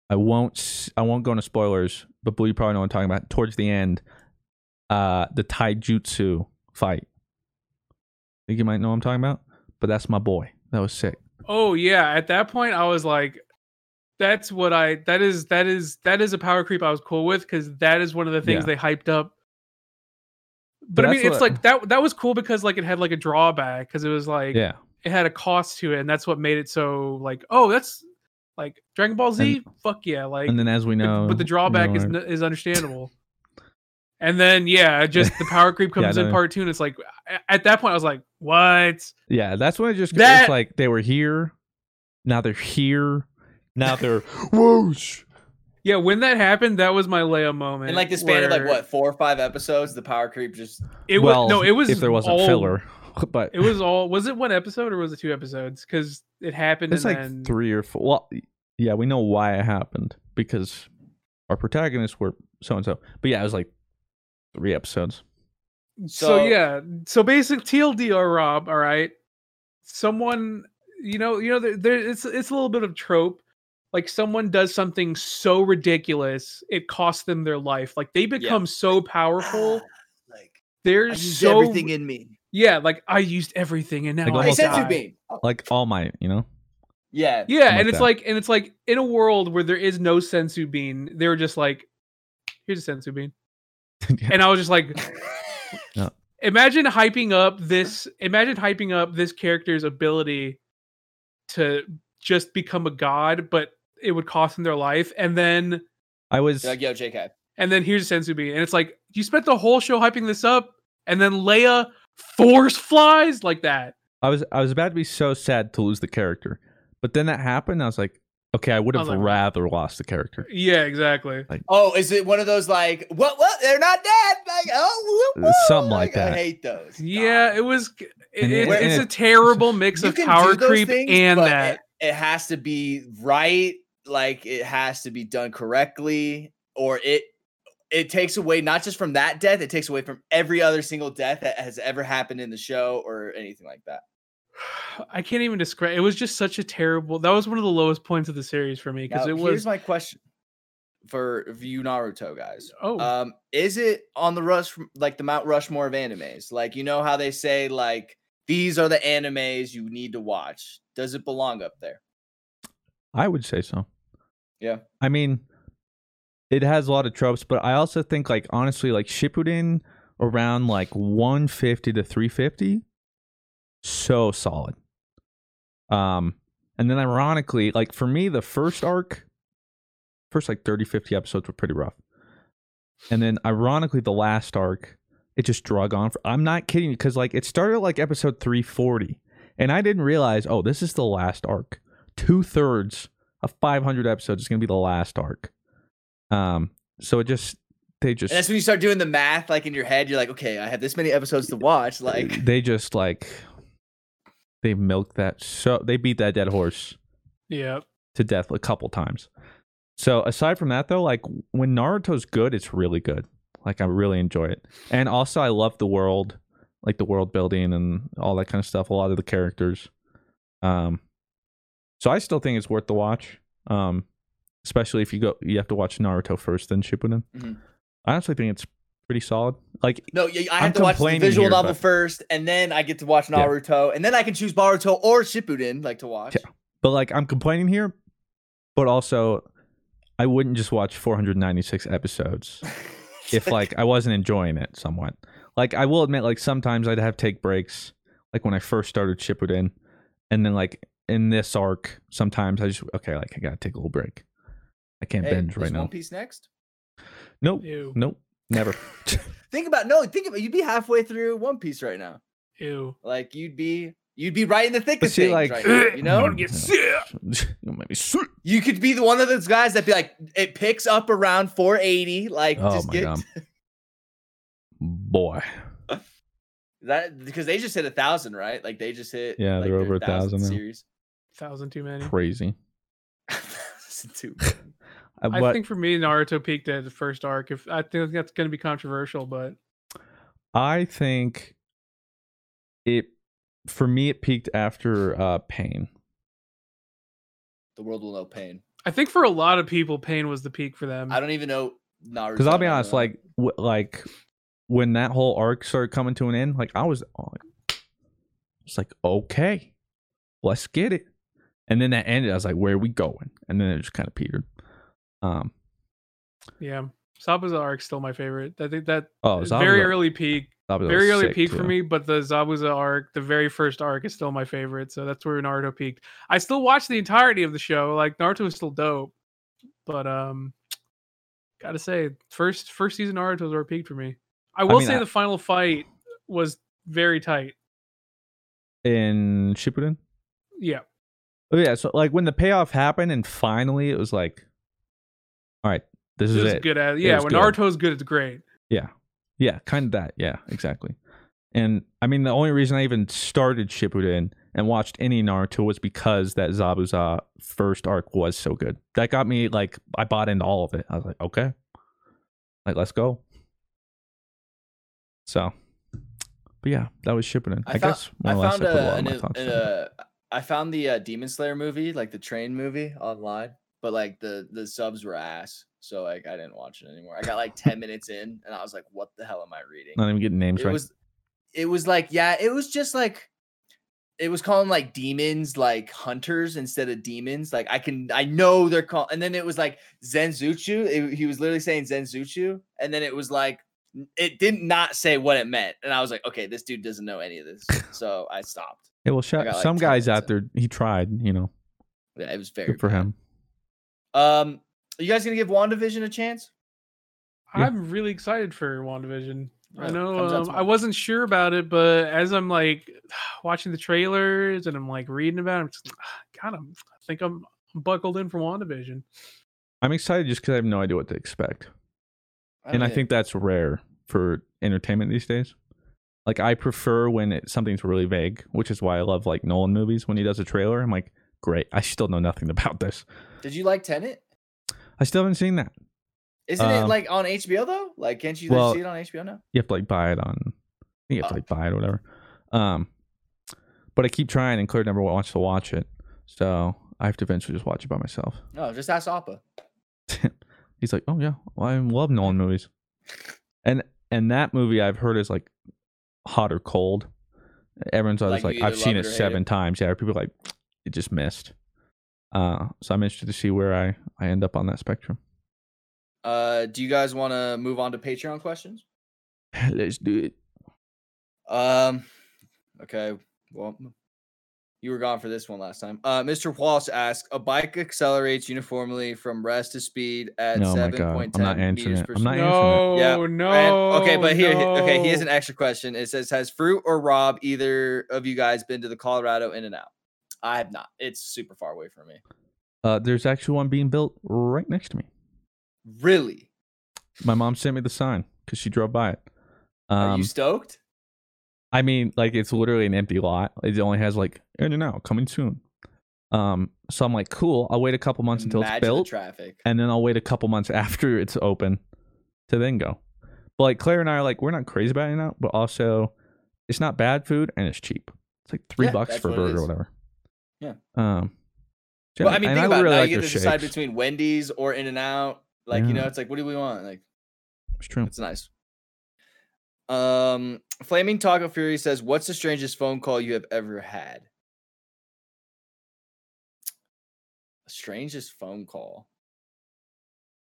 I won't. I won't go into spoilers, but you probably know what I'm talking about. Towards the end, uh, the taijutsu fight. I think you might know what I'm talking about. But that's my boy. That was sick.
Oh yeah, at that point I was like that's what I that is that is that is a power creep I was cool with cuz that is one of the things
Yeah.
they hyped up.
But
But, I mean it's
what-
like that that was cool because like it had like a drawback cuz it was like
Yeah.
it had a cost to it and that's what made it so like oh that's like Dragon Ball Z fuck yeah like
And then as we know,
but, the
you
drawback
know,
is is understandable. And then yeah, just the power creep
Yeah,
comes in part 2 and it's like at that point I was like what?
Yeah, that's when it just
That-
it's like they were here, now they're here, now they're whoosh.
Yeah, when that happened, that was my Leia moment.
And like the span of like what four or five episodes, the power creep just
It
well,
was no, it was
if there wasn't
all,
filler, but
It was all. Was it one episode or was it two episodes? Because it happened.
it's
and
like
then,
three or four. Well, yeah, we know why it happened because our protagonists were so and so. But yeah, it was like three episodes.
So,
So-
yeah, so basic TLDR, Rob. All right, someone you know, you know, there, there it's it's a little bit of trope. Like someone does something so ridiculous, it costs them their life. Like they become so powerful.
like
They're so
everything in me.
Yeah. Like I used everything, and now
Like
I
almost
Hey, senzu
die.
bean.
Like All my, you know.
Yeah.
Yeah,
Something
and
like
it's
that.
like and it's like in a world where there is no senzu bean, they were just like, here's a senzu bean.
Yeah.
And I was just like
Yeah.
imagine hyping up this imagine hyping up this character's ability to just become a god, but it would cost them their life. And then
I was
You're like, yo, JK.
and then here's a senzu bean. And it's like you spent the whole show hyping this up, and then Leia force flies like that.
I was I was about to be so sad to lose the character, but then that happened. I was like, okay, I would have
was like,
rather lost the character.
Yeah, exactly.
Oh, is it one of those like what? What? They're not dead. Like oh, whoop, whoop.
Something like
I
that.
I hate those.
Yeah, it was. It, it-
it-
it's
and
a terrible mix of power creep
things,
and
but
that.
It, it has to be right. Like it has to be done correctly, or it it takes away not just from that death. It takes away from every other single death that has ever happened in the show or anything like that.
I can't even describe. It was just such a terrible. That was one of the lowest points of the series for me because
Now,
it
here's
was.
my question for you Naruto guys.
Oh.
Um, is it on the rush like the Mount Rushmore of animes? Like you know how they say like these are the animes you need to watch. Does it belong up there?
I would say so.
Yeah.
I mean, it has a lot of tropes, but I also think like honestly, like Shippuden around like 150 to 350, so solid. Um, and then ironically, like for me, the first arc, first like 30, 50 episodes were pretty rough. And then ironically, the last arc, it just drug on. For, I'm not kidding because like it started like episode 340, and I didn't realize, oh, this is the last arc. Two thirds of 500 episodes is going to be the last arc. Um, so it just they just
And that's when you start doing the math, like in your head. You're like, okay, I have this many episodes to watch. Like,
they just like they milked that so they beat that dead horse
Yeah.
to death a couple times. So aside from that though, like when Naruto's good, it's really good. Like I really enjoy it. And also I love the world, like the world building and all that kind of stuff, a lot of the characters. Um so I still think it's worth the watch. Um especially if you go you have to watch Naruto first then Shippuden.
Mhm.
I honestly think it's pretty solid. Like
no, yeah, I
I'm
have to watch the visual
here,
novel
but-
first, and then I get to watch
Yeah.
Naruto, and then I can choose Boruto or Shippuden, like to watch.
Yeah. but like I'm complaining here, but also I wouldn't just watch 496 episodes if like I wasn't enjoying it somewhat. Like I will admit, like sometimes I'd have take breaks, like when I first started Shippuden, and then like in this arc, sometimes I just okay, like I gotta take a little break. I can't
Hey,
binge right now.
One Piece next.
Nope,
Ew.
nope, never.
Think about no. Think about you'd be halfway through One Piece right now.
Ew.
Like you'd be you'd be right in the thick
But
of
see,
things
like,
right now, you know.
get sick.
You'll make me sick.
You could be the one of those guys that be like, it picks up around 480. Like,
Oh
just
my
get
god, boy.
that because they just hit a thousand, right? Like they just hit.
Yeah,
like,
they're over a thousand.
Series.
Thousand too many.
Crazy.
Thousand too.
Uh,
I
but
think for me, Naruto peaked at the first arc. If I think that's going to be controversial, but
I think it for me it peaked after uh Pain.
the world will know pain.
I think for a lot of people, Pain was the peak for them.
I don't even know Naruto.
Because I'll be honest, like w- like when that whole arc started coming to an end, like I was oh, it's like okay, let's get it. And then that ended. I was like, where are we going? And then it just kind of petered. Um.
Yeah, Zabuza arc still my favorite. I think that
Oh,
is very early peak,
Zabuza
very early peak for me. But the Zabuza arc, the very first arc, is still my favorite. So that's where Naruto peaked. I still watch the entirety of the show. Like Naruto is still dope, but um, gotta say, first first season Naruto is where it peaked for me. I will
mean,
say
I-
the final fight was very tight.
in Shippuden.
Yeah,
Oh yeah, so like when the payoff happened and finally it was like, all right, this
it
is
was
it.
good at
It
yeah.
was
When
good.
Naruto's good, it's great.
Yeah. Yeah, kind of that. Yeah, exactly. And I mean, the only reason I even started Shippuden and watched any Naruto was because that Zabuza first arc was so good. That got me like I bought into all of it. I was like, okay, like let's go. So, but yeah, that was Shippuden. I,
I, found,
guess more
I
or less
found
I put a lot of my
an-
thoughts
an, uh, I found the uh, Demon Slayer movie, like the train movie, online, but like the the subs were ass, so like I didn't watch it anymore. I got like ten minutes in, and I was like, "What the hell am I reading?"
Not even getting names
it
right.
was it was like yeah it was just like it was calling like demons like hunters instead of demons like i can i know they're called and then it was like zenjutsu it- he was literally saying zenjutsu and then it was like it did not say what it meant and i was like okay this dude doesn't know any of this so i stopped
yeah, well,
I
shout,
like,
some guys out there, he tried. You know,
yeah it was very
good for
bad.
him.
Um are you guys gonna give wandavision a chance
I'm really excited for WandaVision. I know um, I wasn't sure about it, but as I'm like watching the trailers and I'm like reading about it, I'm just, God, I'm, I think I'm, I'm buckled in for WandaVision.
I'm excited just because I have no idea what to expect. and I think that's rare for entertainment these days. Like I prefer when it, something's really vague, which is why I love like Nolan movies. When he does a trailer, I'm like, great. I still know nothing about this.
did you like Tenet?
I still haven't seen that.
isn't it
Um,
like on hbo though like can't you
well,
see it on hbo now
You have to like buy it on. You have to
Oh.
like buy it or whatever. Um, but I keep trying, and Claire never wants to watch it, so I have to eventually just watch it by myself.
no just ask appa
He's like, oh yeah, well, I love Nolan movies, and and that movie I've heard is like hot or cold. Everyone's always
Like,
like, I've seen it
it
seven
it.
times. Yeah, people are like it just missed. Uh, so I'm interested to see where I I end up on that spectrum.
Uh, do you guys want to move on to Patreon questions?
Let's do it.
Um, okay. Well, you were gone for this one last time. Uh, Mr. Walsh asks: A bike accelerates uniformly from rest to speed at
my
seven
God,
point
I'm not answering
meters
it.
per
I'm not
second.
answering
No,
Yeah,
no.
And- okay, but here, he- okay, here's
no.
an extra question. It says, "Has Fruit or Rob either of you guys been to the Colorado In and Out?" I have not. It's super far away from me.
Uh, there's actually one being built right next to me.
Really?
My mom sent me the sign because she drove by it.
Are
Um,
you stoked?
I mean, like it's literally an empty lot. It only has like in and out coming soon. Um, so I'm like, cool. I'll wait a couple months until
Imagine
it's
the
built,
traffic.
and then I'll wait a couple months after it's open to then go. But like Claire and I are like, we're not crazy about it now, but also it's not bad food and it's cheap. It's like three
Yeah,
bucks for a burger or whatever.
Yeah.
Um. so
Well, I mean,
and
think about
really
it. Now
like
you get
their
to decide between Wendy's or In and Out. Like, you know, it's like, what do we want? Like,
It's true.
it's nice. Um, Flaming Taco Fury says, "What's the strangest phone call you have ever had?" Strangest phone call.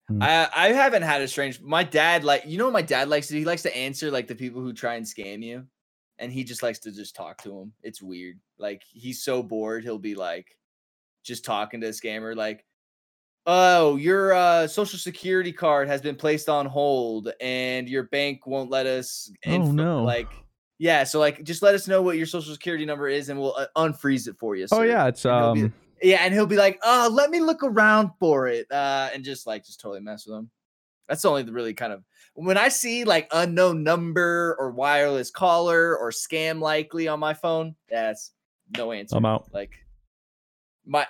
Hmm.
I I haven't had a strange. My dad like you know what my dad likes to? He likes to answer like the people who try and scam you, and he just likes to just talk to him. It's weird. Like he's so bored, he'll be like just talking to a scammer like oh your uh, social security card has been placed on hold and your bank won't let us
Oh, no.
like yeah so like just let us know what your social security number is and we'll uh, unfreeze it for you
Oh yeah, it's
And he'll be-
um.
yeah and he'll be like oh let me look around for it uh and just like just totally mess with them that's the only really kind of when i see like unknown number or wireless caller or scam likely on my phone that's no answer
I'm out.
like my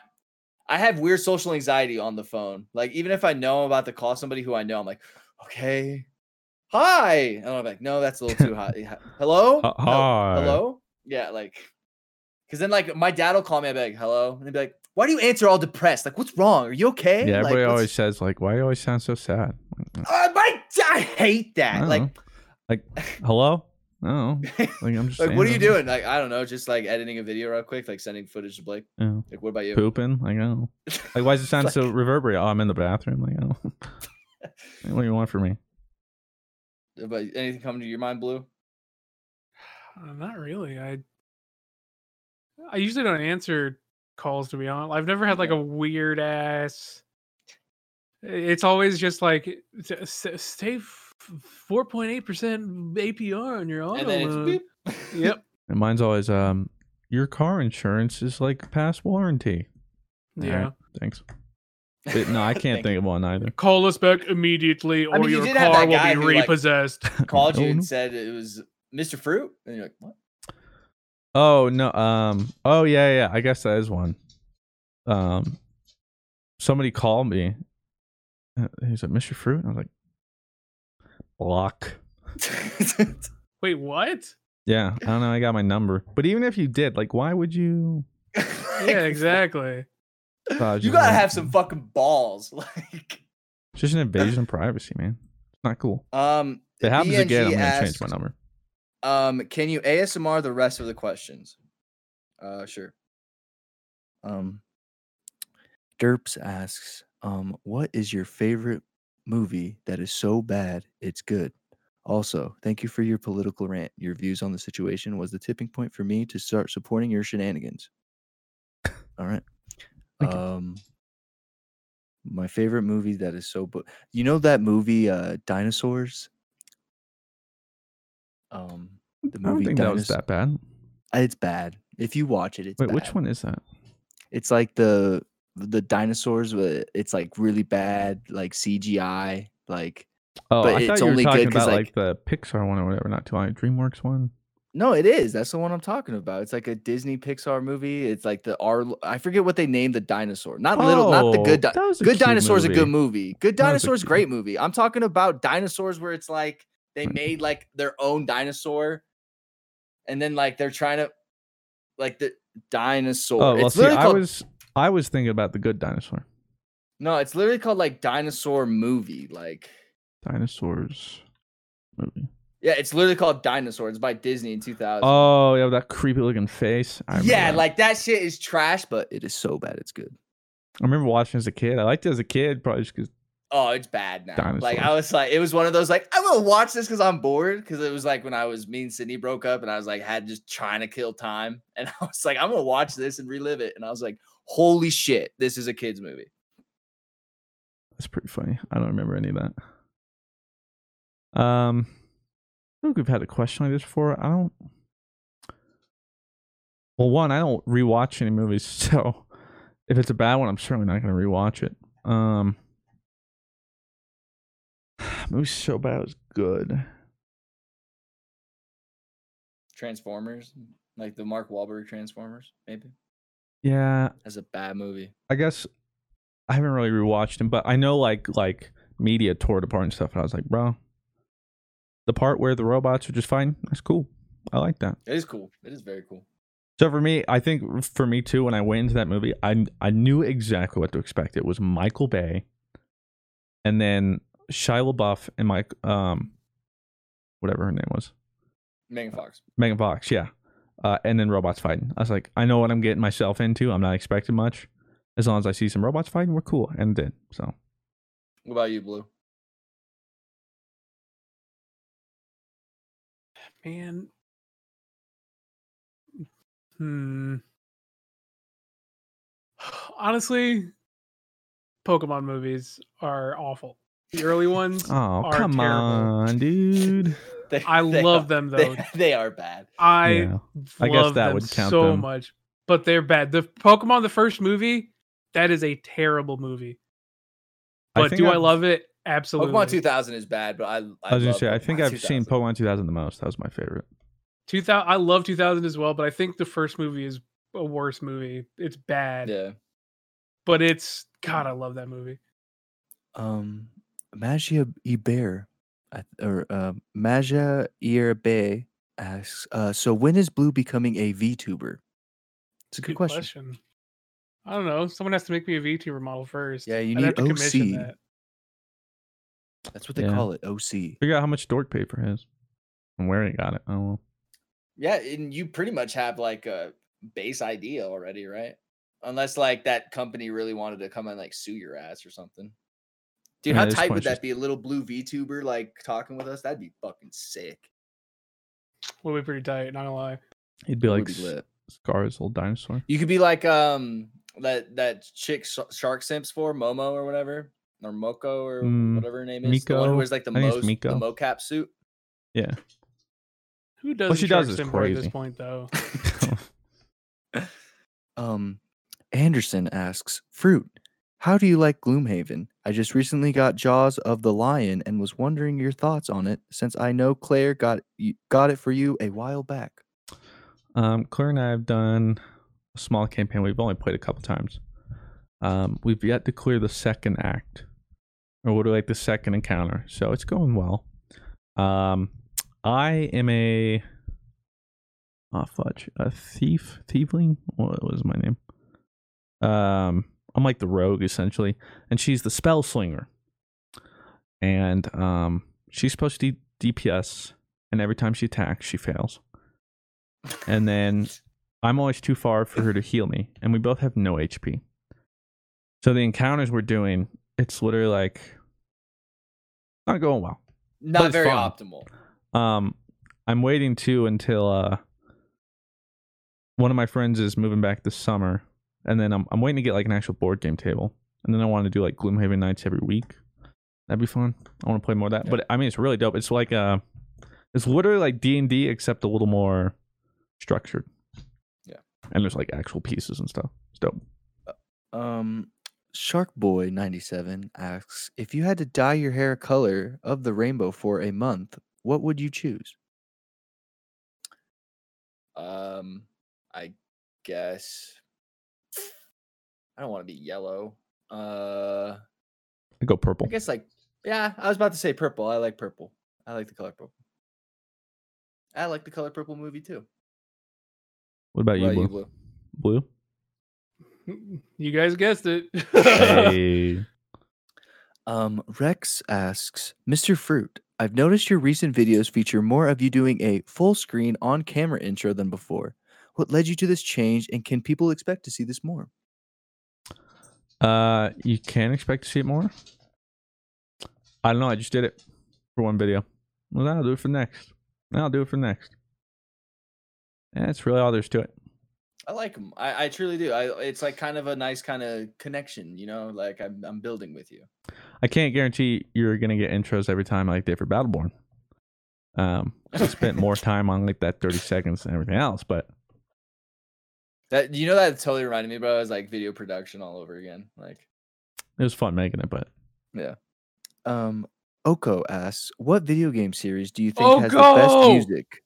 I have weird social anxiety on the phone. Like even if I know I'm about to call somebody who I know, I'm like, okay, hi, and I'm like, no, that's a little too hot. Hello, Hel-
hi.
hello, yeah, like, because then like my dad will call me, I'll be like, hello, and they'd be like, why do you answer all depressed? Like, what's wrong? Are you okay?
Yeah, everybody
what's-
always says like, "Why do you always sound so sad?"
Uh, my, I hate that.
don't
Like,
know. like, hello? Oh, like I'm just
like, what are you
something.
doing? Like, I don't know, just like editing a video real quick, like sending footage to Blake.
Yeah.
Like, what about you?
Pooping? Like, oh, like why does it sound so reverberate? Oh, I'm in the bathroom. Like, oh, what do you want from me?
But anything come to your mind, Blue?
Uh, not really. I I usually don't answer calls to be honest. I've never had like a weird ass. It's always just like "S- s- stay four point eight percent APR on your auto
And then it's beep.
Yep.
And mine's always um, your car insurance is like past warranty. All
Yeah.
right, thanks. But no, I can't
Thank
think of one either.
Call us back immediately, or
I mean, you
your
did
car will be
who, like,
repossessed.
called you and said it was Mr. Fruit, and you're like, what?
Oh no. Um. Oh yeah, yeah. I guess that is one. Um. Somebody called me. Uh, He said, "Mr. Fruit." And I was like, "Block."
Wait, what?
Yeah, I don't know. I got my number, but even if you did, like, why would you?
Yeah, exactly.
Uh,
you gotta
like-
have some fucking balls. Like,
It's just an invasion of privacy, man. It's not cool.
um,
If it happens again, I'm gonna change my number.
Um, can you ASMR the rest of the questions? Uh, sure. Um, Derps asks, um, what is your favorite movie that is so bad it's good? Also, thank you for your political rant. Your views on the situation was the tipping point for me to start supporting your shenanigans. All right. Um, my favorite movie that is so, bu- you know that movie, uh, Dinosaurs. Um, the
I don't
movie
think that was that bad.
It's bad. If you watch it, it's
Wait, which one is that?
It's like the the dinosaurs. But it's like really bad, like CGI. Like
Oh,
But
I
it's
thought you were
only good
talking about
like-
like, the Pixar one or whatever, not too long. DreamWorks one.
no, it is. That's the one I'm talking about. It's like a Disney Pixar movie. It's like the R. I forget what they named the dinosaur. Not little. Not the good.
Oh,
Di-
a
good
cute
dinosaur is a good
movie.
movie. Good
That was a
dinosaur is
cute-
great movie. I'm talking about dinosaurs where it's like they
Mm.
made like their own dinosaur, and then like they're trying to like the dinosaur.
Oh, well,
it's
see,
literally
I
called
was I was thinking about the good dinosaur.
no. It's literally called like dinosaur movie. Like
Dinosaurs movie.
yeah, it's literally called Dinosaur. It's by Disney in 2000.
Oh, yeah, that creepy looking face. I
yeah,
that.
like that shit is trash, but it is so bad. It's good.
I remember watching as a kid. I liked it as a kid, probably just because.
Oh, it's bad now. Like I was like, it was one of those like I'm gonna watch this because I'm bored. Because it was like when I was me and Sydney broke up, and I was like had just trying to kill time, and I was like, I'm gonna watch this and relive it. And I was like, holy shit, this is a kids movie.
That's pretty funny. I don't remember any of that. Um, I think we've had a question like this before. I don't. Well, one, I don't rewatch any movies, so if it's a bad one, I'm certainly not going to rewatch it. Um, movie's so bad. It was good.
Transformers, like the Mark Wahlberg Transformers, maybe.
Yeah,
That's a bad movie.
I guess I haven't really rewatched him, but I know like like media tore it apart and stuff. And I was like, bro, the part where the robots are just fine, that's cool. I like that.
It is cool. It is very cool.
So for me, I think for me too, when I went into that movie, I I knew exactly what to expect. It was Michael Bay, and then Shia LaBeouf and Mike, um, whatever her name was,
Megan Fox.
Megan Fox, yeah, uh, and then robots fighting. I was like, I know what I'm getting myself into. I'm not expecting much. As long as I see some robots fighting, we're cool, and it did. So
What about you, Blue?
Man. Hmm. Honestly, Pokemon movies are awful. The early ones
oh
are
come
terrible.
on, dude.
They-
I
they
love
are-
them, though.
They, are bad.
I
Yeah. I guess that
them
would count
so
them.
much, but they're bad. The Pokemon, the first movie, that is a terrible movie. But
think
do I
I've-
love it? Absolutely.
Pokemon 2000 is bad, but I. I,
I was gonna say, I
Pokemon
think I've seen Pokemon 2000 the most. That was my favorite.
2000 I love 2000 as well, but I think the first movie is a worse movie. It's bad,
Yeah.
but it's God, I love that movie.
Um, Magia Iber, or uh, Magia Irbe asks, uh, so when is Blue becoming a VTuber? It's a good, question.
I don't know. Someone has to make me a VTuber model first.
Yeah, you
I'd
need
to
OC.
that.
That's what they
Yeah.
call it, OC.
Figure out how much Dork paid for his, and where he got it. Oh,
Yeah, and you pretty much have like a base idea already, right? Unless like that company really wanted to come and like sue your ass or something. Dude,
Yeah,
how tight would that be? A little blue VTuber like talking with us? That'd be fucking sick.
Would be pretty tight, not gonna lie.
he'd be like
be.
Scar's old dinosaur.
You could be like um that that chick Sh- Shark Simps for Momo or whatever or Moko or
Mm,
whatever her name is. The one who
Miko?
wears like the
I think it's
most the mocap suit.
Yeah.
Who does
What she does is
at this point though?
Um, Anderson asks, Fruit, how do you like Gloomhaven? I just recently got Jaws of the Lion and was wondering your thoughts on it since I know Claire got got it for you a while back.
Um, Claire and I have done a small campaign. We've only played a couple times. Um, we've yet to clear the second act, or what do like the second encounter. So it's going well. Um, I am a oh fudge, a thief, thiefling. What was my name? Um, I'm like the rogue essentially, and she's the spell slinger. And um, she's supposed to DPS, and every time she attacks, she fails and then I'm always too far for her to heal me, and we both have no HP. So the encounters we're doing, it's literally like not going well.
Not very
fun.
optimal.
Um, I'm waiting too until uh one of my friends is moving back this summer, and then I'm I'm waiting to get like an actual board game table, and then I want to do like Gloomhaven nights every week. That'd be fun. I want to play more of that. But I mean, it's really dope. It's like uh, it's literally like D and D except a little more structured.
Yeah.
and there's like actual pieces and stuff. It's dope.
Um, Sharkboy97 asks, if you had to dye your hair color of the rainbow for a month, what would you choose?
Um, I guess I don't want to be yellow. Uh,
I go purple.
I guess like yeah, I was about to say purple. I like purple. I like the color purple. I like the color purple movie too.
What about you,
What
Blue?
about you,
Blue?
You guys guessed it.
Hey.
Um, Rex asks, Mr. Fruit, I've noticed your recent videos feature more of you doing a full screen on camera intro than before. What led you to this change, and can people expect to see this more?
Uh, you can expect to see it more. I don't know. I just did it for one video. Well, I'll do it for next. I'll do it for next. And that's really all there's to it.
I like them. I, I truly do. I it's like kind of a nice kind of connection, you know. Like I'm I'm building with you.
I can't guarantee you're gonna get intros every time like did for Battleborn. Um, I spent more time on like that 30 seconds and everything else, but
That you know that totally reminded me, bro. It was like video production all over again. Like
it was fun making it. But
yeah.
Um, Oko asks, "What video game series do you think has the best music?"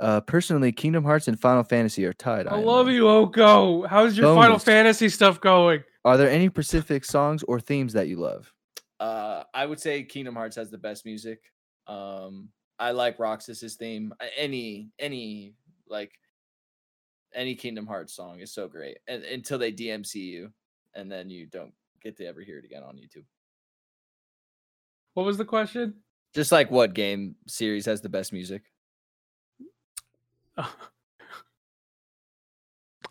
Uh, personally, Kingdom Hearts and Final Fantasy are tied.
I
am
love
in.
you, Oko. How's your Final Fantasy stuff going?
Are there any specific songs or themes that you love?
Uh, I would say Kingdom Hearts has the best music. Um, I like Roxas's theme. Any any like any Kingdom Hearts song is so great, and until they DMC you, and then you don't get to ever hear it again on YouTube.
What was the question?
Just like what game series has the best music?
I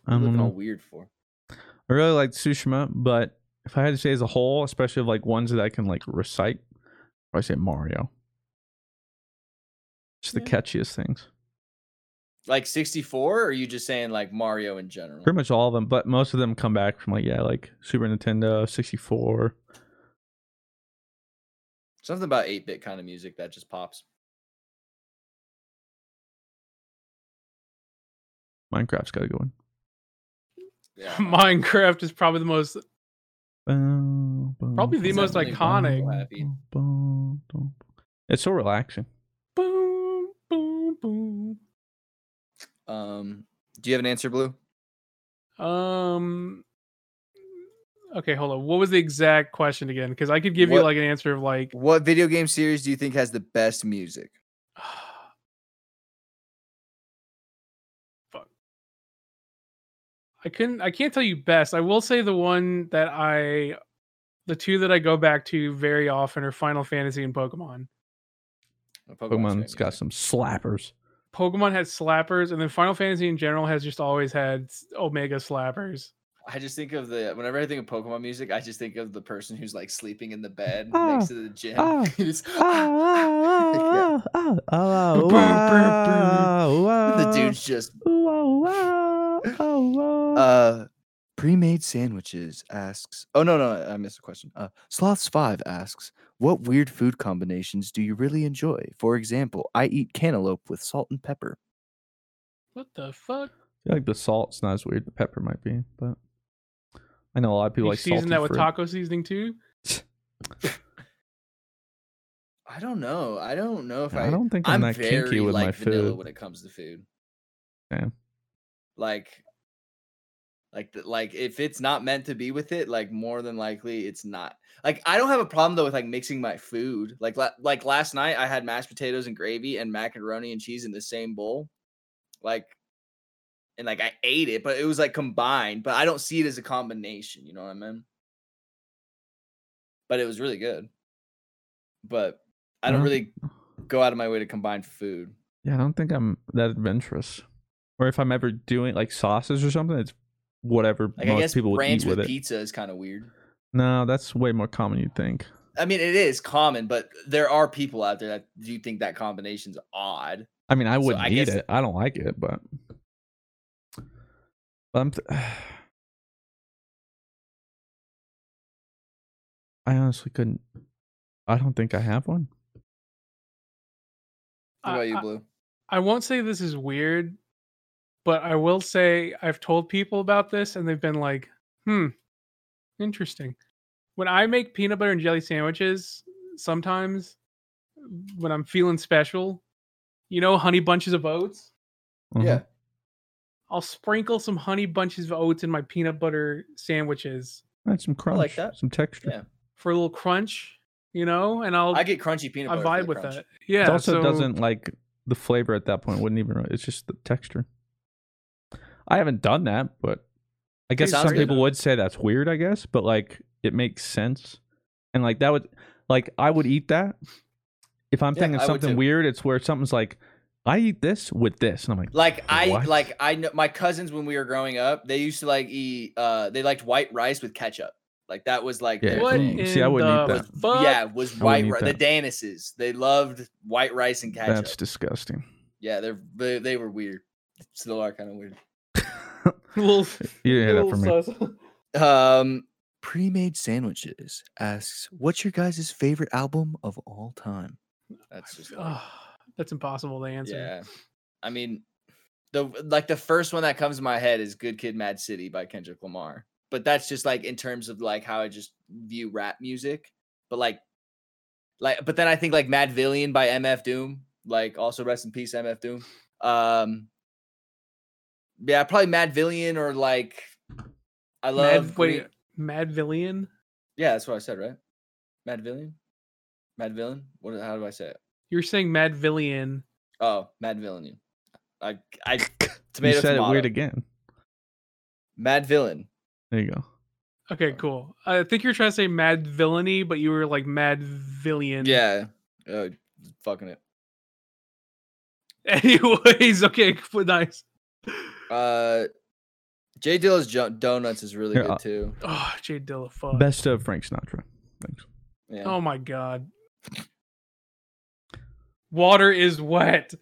You're
don't
looking all
know.
weird for.
I really like Tsushima, but if I had to say as a whole, especially like ones that I can like recite, I say Mario. It's the catchiest things.
Like 64, or are you just saying like Mario in general?
Pretty much all of them, but most of them come back from like yeah, like Super Nintendo, 64.
Something about 8 bit kind of music that just pops.
Minecraft's got a go in.
Yeah.
Minecraft is probably the most,
Boom, boom,
probably the most iconic.
Mario happy.
boom, boom. It's so relaxing.
Boom, boom, boom.
Um, do you have an answer, Blue?
Um. Okay, hold on. What was the exact question again? Because I could give you like an answer of like,
What video game series do you think has the best music?
fuck. I couldn't. I can't tell you best. I will say the one that I, the two that I go back to very often are Final Fantasy and Pokemon.
Uh, Pokemon's
Pokemon's got some slappers.
Pokemon has slappers, and then Final Fantasy in general has just always had Omega slappers.
I just think of the whenever I think of Pokemon music, I just think of the person who's like sleeping in the bed
Ah,
next to the gym.
ah,
Just-
ah, ah, ah,
Boom, boom,
ah,
the dude's just
ah, ah, ah, ah.
Uh, pre-made sandwiches asks. Oh no, no, I missed a question. Uh, Sloths Five asks, "What weird food combinations do you really enjoy? For example, I eat cantaloupe with salt and pepper."
What the fuck?
I feel like the salt's not as weird. The pepper might be, but I know a lot of people
You
like
season that with
fruit.
taco seasoning too?
I don't know. I don't know if
Yeah,
I.
I don't think I'm that kinky
very,
with my
like, vanilla
food.
when it comes to food.
Yeah.
Like, like, the, like if it's not meant to be with it, like more than likely it's not. Like I don't have a problem though with like mixing my food. Like la- like last night I had mashed potatoes and gravy and macaroni and cheese in the same bowl. Like, and like I ate it, but it was like combined. But I don't see it as a combination. You know what I mean? But it was really good. But I don't really go out of my way to combine food.
Yeah, I don't think I'm that adventurous. Or if I'm ever doing like sauces or something, it's whatever
Like I
most
guess
people would eat with,
with
it.
pizza is kind of weird.
No, that's way more common you'd think.
I mean, it is common, but there are people out there that do think that combination's odd.
I mean, I wouldn't
I
eat it. I don't like it, but but I'm. Th- I honestly couldn't. I don't think I have one.
What
I-
about you,
I-
Blue?
I won't say this is weird, but I will say I've told people about this and they've been like, hmm, interesting. When I make peanut butter and jelly sandwiches, sometimes when I'm feeling special, you know, honey bunches of oats,
Mhm.
Yeah.
I'll sprinkle some honey bunches of oats in my peanut butter sandwiches
Add some crunch,
like that.
some texture.
Yeah.
for a little crunch, you know, and I'll
I get crunchy peanut
I
butter. for
vibe
the
with
crunch.
that. Yeah.
it also
so-
doesn't like the flavor at that point. Wouldn't even. It's just the texture. I haven't done that, but I guess some people would say that's weird. I guess, but like it makes sense, and like that would like I would eat that if I'm
Yeah,
thinking
I would
something
too.
weird. It's where something's like I eat this with this, and I'm like,
Like I
What?
like I know my cousins when we were growing up, they used to like eat uh they liked white rice with ketchup. Like that was like
Yeah,
their
What
thing.
mm, see, I
in
wouldn't eat
the
that.
fuck?
Yeah, was
I
white
wouldn't
rice.
eat
The. Danises. They loved white rice and ketchup.
that's disgusting.
Yeah, they're they, they were weird. Still are kind of weird.
Little,
You didn't hear that from me.
sus-
Um
Pre-made sandwiches asks, "What's your guys' favorite album of all time?"
that's just like,
Ah, that's impossible to answer.
Yeah. I mean, the like the first one that comes to my head is Good Kid Mad City by Kendrick Lamar. But that's just like in terms of like how I just view rap music. But like Like, but then I think like Mad Villain" by MF Doom. Like, also rest in peace, MF Doom. Um, yeah, probably Mad Villian or like I love.
Mad, wait, Mad Villian.
Yeah, that's what I said, right? Mad Villian. Mad Villain. What? How do I say it?
You're saying Mad Villian.
Oh, Mad Villain. I I
You
tomato
said it weird again.
Mad Villain.
There you go.
Okay, cool. I think you're trying to say Mad Villainy, but you were like Mad Villian.
Yeah. Uh, fucking it.
Anyways, okay, cool, nice.
Uh, Jay Dilla's jo- Donuts is really
Here,
good
uh,
too.
Oh, Jay Dilla, fuck.
Best of Frank Sinatra. Thanks.
Yeah.
Oh my god. Water is wet.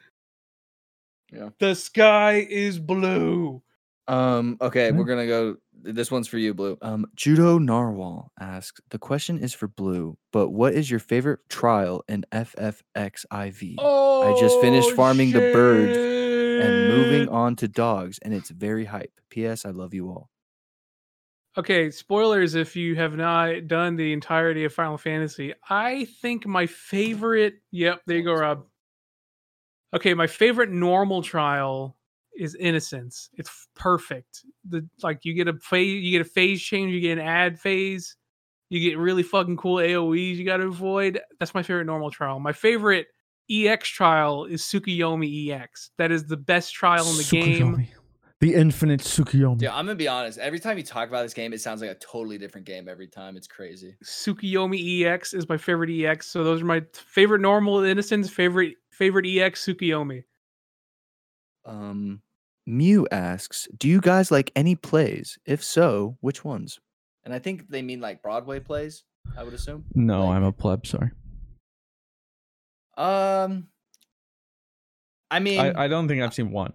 Yeah.
The sky is blue.
Um. Okay, we're gonna go. This one's for you, Blue.
Um, Judo Narwhal asks the question is for Blue, but what is your favorite trial in FFXIV?
Oh,
I just finished farming the birds and moving on to dogs, and it's very hype. P.S. I love you all.
Okay, spoilers if you have not done the entirety of Final Fantasy. I think my favorite. Yep, there you go, Rob. Okay, my favorite normal trial is Innocence. It's perfect. The like you get a phase, you get a phase change, you get an ad phase, you get really fucking cool AOE's you got to avoid. That's my favorite normal trial. My favorite EX trial is Tsukuyomi EX. That is the best trial in the game.
The infinite Tsukuyomi.
Yeah, I'm gonna be honest. Every time you talk about this game, it sounds like a totally different game every time. It's crazy.
Tsukuyomi EX is my favorite EX. So those are my favorite normal innocence, favorite favorite EX Tsukuyomi.
Um, Mew asks, do you guys like any plays? If so, which ones?
And I think they mean like Broadway plays. I would assume.
No, I'm a pleb. Sorry.
Um. I mean,
I, I don't think I've seen one.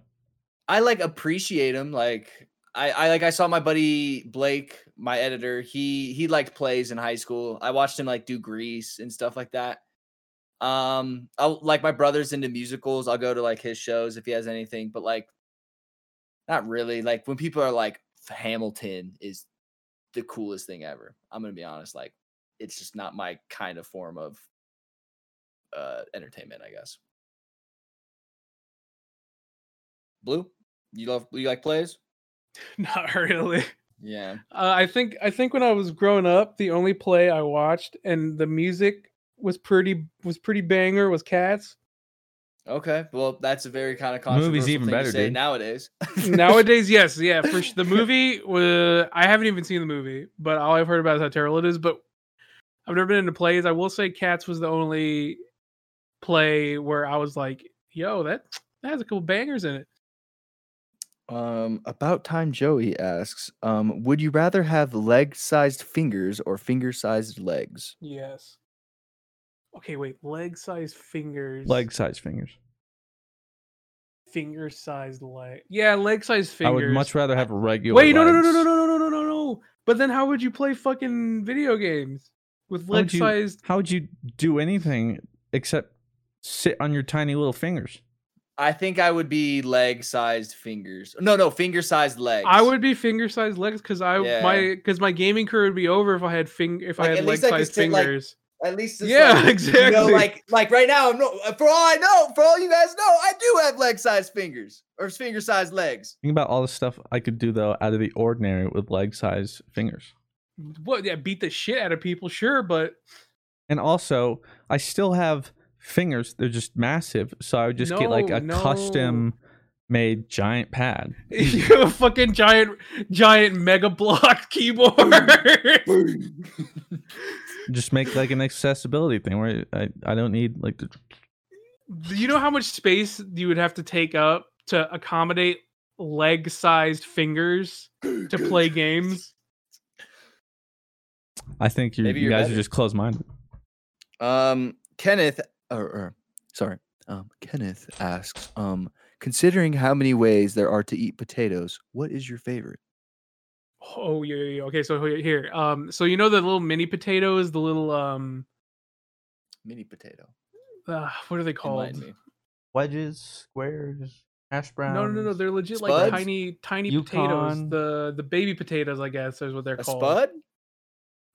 I like appreciate him. Like I, I like I saw my buddy Blake, my editor. He he liked plays in high school. I watched him like do Grease and stuff like that. Um, I like my brother's into musicals. I'll go to like his shows if he has anything, but like not really. Like when people are like Hamilton is the coolest thing ever. I'm gonna be honest. Like it's just not my kind of form of uh entertainment, I guess. Blue, you love you like plays?
Not really.
Yeah.
Uh, I think I think when I was growing up, the only play I watched and the music was pretty was pretty banger was Cats.
Okay. Well, that's a very kind of controversial
movie's even
thing to
better,
say
dude.
nowadays.
Nowadays, yes, yeah, for sh- the movie. Uh, I haven't even seen the movie, but all I've heard about is how terrible it is. But I've never been into plays. I will say, Cats was the only play where I was like, "Yo, that that has a couple bangers in it."
Um, about time Joey asks, um, would you rather have leg-sized fingers or finger-sized legs?
Yes. Okay, wait. Leg sized fingers.
Leg size fingers.
finger sized leg. Yeah, leg sized fingers.
I would much rather have regular.
Wait, no, no, no, no, no, no, no, no, no, no, no. But then how would you play fucking video games with leg sized?
How would you do anything except sit on your tiny little fingers?
I think I would be leg sized fingers. No, no, finger sized legs.
I would be finger sized legs because I
Yeah.
my because my gaming career would be over if I had fing if
Like,
I had leg
least I could
sized
sit, like,
fingers.
At least
Yeah,
like, You know,
exactly.
like like right now, I'm no for all I know, for all you guys know, I do have leg sized fingers or finger sized legs.
Think about all the stuff I could do though out of the ordinary with leg sized fingers.
what? Yeah, beat the shit out of people, sure, but
And also, I still have fingers. They're just massive. So I would just get like a
no.
custom made giant pad.
you have a fucking giant giant mega block keyboard.
just make like an accessibility thing where I, I don't need like the
Do you know how much space you would have to take up to accommodate leg sized fingers to play games?
I think you,
Maybe
you
you're
guys
better.
are just closed minded.
Um, Kenneth,
Or, or sorry, um, Kenneth asks, um, considering how many ways there are to eat potatoes, what is your favorite?
Oh yeah, yeah, yeah. Okay, so here- here. Um, so you know the little mini potatoes, the little um,
mini potato.
uh, what are they called?
Wedges, squares, hash browns.
No, no, no, no. They're legit like
Spuds?
tiny, tiny potatoes. The the baby potatoes, I guess, is what they're
A
called.
spud?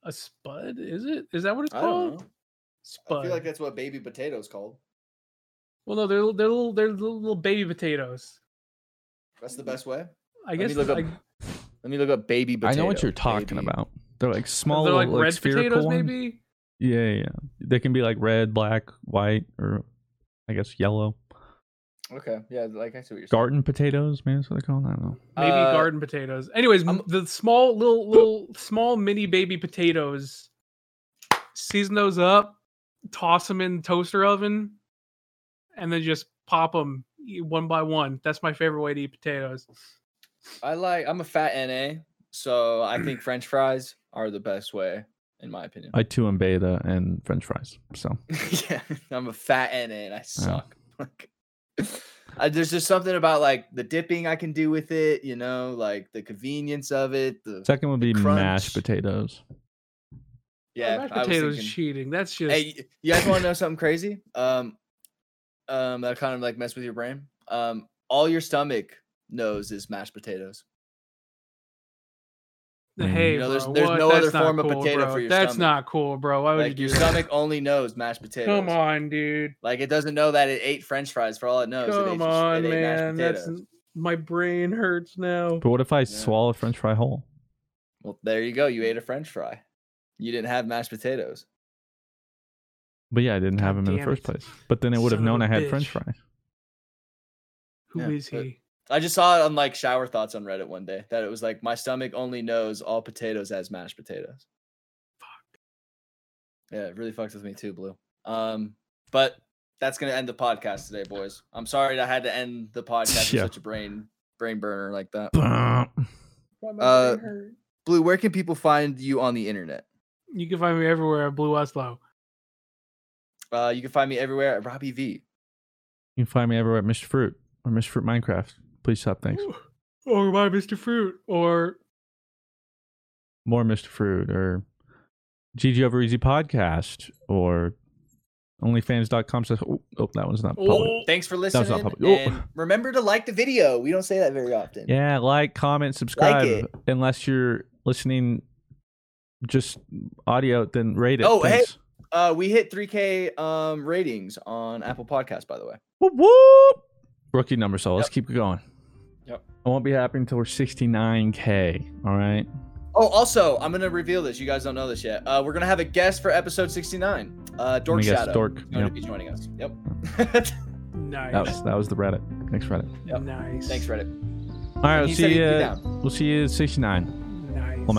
A spud? Is it? Is that what it's
I
called?
Don't know.
Spud.
I feel like that's what baby potatoes called.
well, no, they're they're little they're little, little baby potatoes.
That's the best way.
I
Let
guess
me look
I-
up. Let me look up baby
potatoes.
I
know what you're talking
baby.
about. They're like small,
they're like
little,
red
spherical
potatoes,
ones.
maybe.
Yeah, yeah. They can be like red, black, white, or I guess yellow.
Okay, yeah, like I see what you're saying.
Garden potatoes, maybe that's what they call them. I don't know.
Maybe
Uh,
garden potatoes. Anyways, m the small little little small mini baby potatoes. Season those up, toss them in the toaster oven, and then just pop them one by one. That's my favorite way to eat potatoes.
I like. I'm a fat NA, so I think French fries are the best way, in my opinion.
I too am beta and French fries. So
yeah, I'm a fat NA and I suck. Like, I, there's just something about like the dipping I can do with it, you know, like the convenience of it. The
second would be
crunch.
mashed potatoes.
Yeah,
mashed
I was
potatoes
thinking-
cheating. That's just
Hey, you guys want to know something crazy? Um, um, that kind of like mess with your brain. Um, all your stomach knows is mashed potatoes.
hey,
You know, there's-
bro,
there's
what?
no
That's
other
not
form of
cool,
potato
bro.
for your
That's
stomach.
not cool, bro. Why would
Like
you
your
that?
stomach only knows mashed potatoes.
Come on, dude.
Like it doesn't know that it ate French fries for all it knows. it ate
Come on,
it ate
man. That's my brain hurts now.
But what if I swallow a French fry whole?
Well, there you go. You ate a French fry. You didn't have mashed potatoes.
But yeah, I didn't have them in the first
it.
place. But then I would have
Son of
known I had French fries.
Who is
Yeah, but-
he?
I just saw it on like shower thoughts on Reddit one day that it was like my stomach only knows all potatoes as mashed potatoes. Fuck. Yeah, it really fucks with me too, Blue. Um, but that's gonna end the podcast today, boys. I'm sorry I had to end the podcast
Yeah.
with such a brain brain burner like that. Uh, Blue, where can people find you on the internet?
You can find me everywhere at Blue Westlow.
Uh, you can find me everywhere at Robbie V.
You can find me everywhere at Mr. Fruit or Mr. Fruit Minecraft. Please stop. Thanks.
Or by Mr. Fruit. Or
More Mr. Fruit or GG Over Easy Podcast or OnlyFans.com says, oh, oh, that one's not public.
Thanks for
That was
listening.
not public. Oh.
Remember to like the video. We don't say that very often.
Yeah, like, comment, subscribe.
it.
Unless you're listening just audio, then rate it.
Oh, hey, uh, we hit 3K um ratings on Apple Podcasts, by the way.
Whoop, whoop. Rookie number, so let's keep it going.
Yep.
I won't be happy until we're 69K. All right.
Oh, also, I'm gonna reveal this. You guys don't know this yet. Uh, we're gonna have a guest for episode 69. Uh, Dork
guess,
Shadow.
Dork,
is going
yep.
to be joining us. Yep.
nice.
That was that was the Reddit. Thanks, Reddit.
Yep.
Nice.
Thanks, Reddit.
All right, we'll see you. We'll see you at 69.
Nice.
I'm